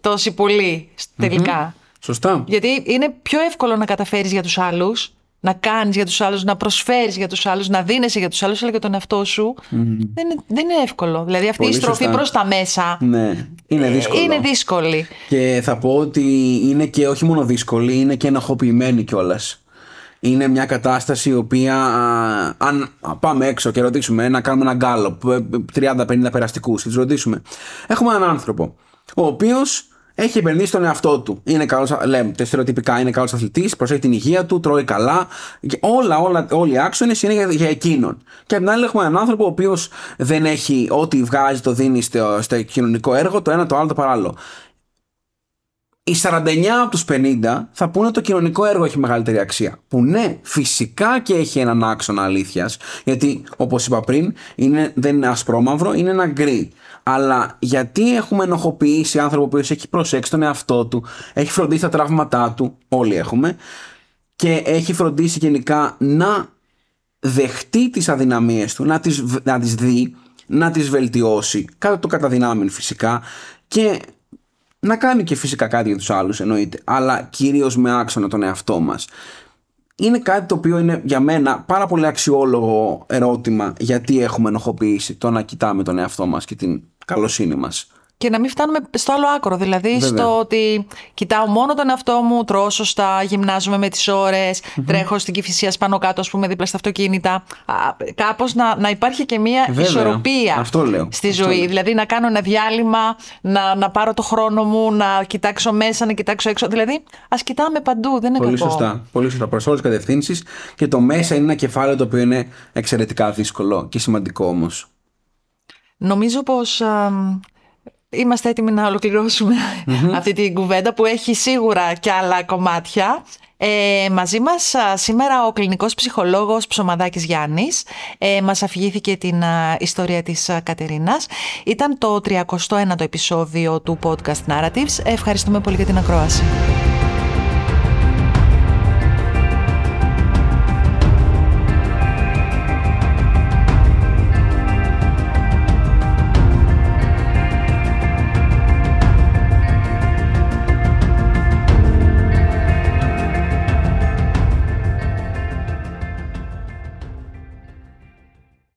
τόσοι πολλοί τελικά. Σωστά. Γιατί είναι πιο εύκολο να καταφέρεις για τους άλλους, να κάνεις για τους άλλους, να προσφέρεις για τους άλλους, να δίνεσαι για τους άλλους, αλλά για τον εαυτό σου. Δεν, είναι, δεν είναι εύκολο. Δηλαδή αυτή η στροφή προς τα μέσα. Ναι, είναι δύσκολο. Είναι δύσκολη. Και θα πω ότι είναι και όχι μόνο δύσκολη, είναι και ενοχοποιημένη κιόλας. Είναι μια κατάσταση η οποία, αν πάμε έξω και ρωτήσουμε, να κάνουμε ένα γκάλο, 30-50 περαστικούς, και τους ρωτήσουμε, έχουμε έναν άνθρωπο, ο οποίος έχει επενδύσει στον εαυτό του. Είναι καλός, λέμε στερεοτυπικά, είναι καλός αθλητής, προσέχει την υγεία του, τρώει καλά. Όλα, όλα, όλοι οι άξονες είναι για, για εκείνον. Και απ' την άλλη έχουμε έναν άνθρωπο ο οποίος δεν έχει ό,τι βγάζει, το δίνει στο, στο κοινωνικό έργο, το ένα, το άλλο, το παράλληλο. Οι 49 από τους 50 θα πούνε το κοινωνικό έργο έχει μεγαλύτερη αξία. Που ναι, φυσικά και έχει έναν άξονα αλήθειας. Γιατί, όπως είπα πριν, είναι, δεν είναι ασπρόμαυρο, είναι ένα γκρι. Αλλά γιατί έχουμε ενοχοποιήσει άνθρωπο που έχει προσέξει τον εαυτό του, έχει φροντίσει τα τραύματά του, όλοι έχουμε, και έχει φροντίσει γενικά να δεχτεί τις αδυναμίες του, να τις, να τις δει, να τις βελτιώσει, κατά το καταδυνάμει φυσικά και να κάνει και φυσικά κάτι για τους άλλους εννοείται, αλλά κυρίως με άξονα τον εαυτό μας. Είναι κάτι το οποίο είναι για μένα πάρα πολύ αξιόλογο ερώτημα γιατί έχουμε ενοχοποιήσει το να κοιτάμε τον εαυτό μας και την καλοσύνη μας και να μην φτάνουμε στο άλλο άκρο. Δηλαδή στο ότι κοιτάω μόνο τον εαυτό μου, τρώω σωστά, γυμνάζομαι με τις ωρε τρέχω στην κυφυσία πάνω κάτω, ας πούμε, δίπλα στα αυτοκίνητα. Κάπως να, να υπάρχει και μια Βέβαια. ισορροπία Αυτό λέω. στη ζωή. Δηλαδή να κάνω ένα διάλειμμα, να, να πάρω το χρόνο μου, να κοιτάξω μέσα, να κοιτάξω έξω. Δηλαδή ας κοιτάμε παντού, δεν είναι Πολύ κακό. σωστά. Πολύ σωστά. Προς όλες τις κατευθύνσεις. Και το μέσα είναι ένα κεφάλαιο το οποίο είναι εξαιρετικά δύσκολο και σημαντικό όμως. Νομίζω πως Είμαστε έτοιμοι να ολοκληρωσουμε αυτή την κουβέντα που έχει σίγουρα και άλλα κομμάτια. Ε, μαζί μας σήμερα ο κλινικός ψυχολόγος Ψωμαδάκης Γιάννης ε, μας αφηγήθηκε την ιστορία της Κατερίνας. Ήταν το 31ο επεισόδιο του podcast Narratives. Ευχαριστούμε πολύ για την ακρόαση.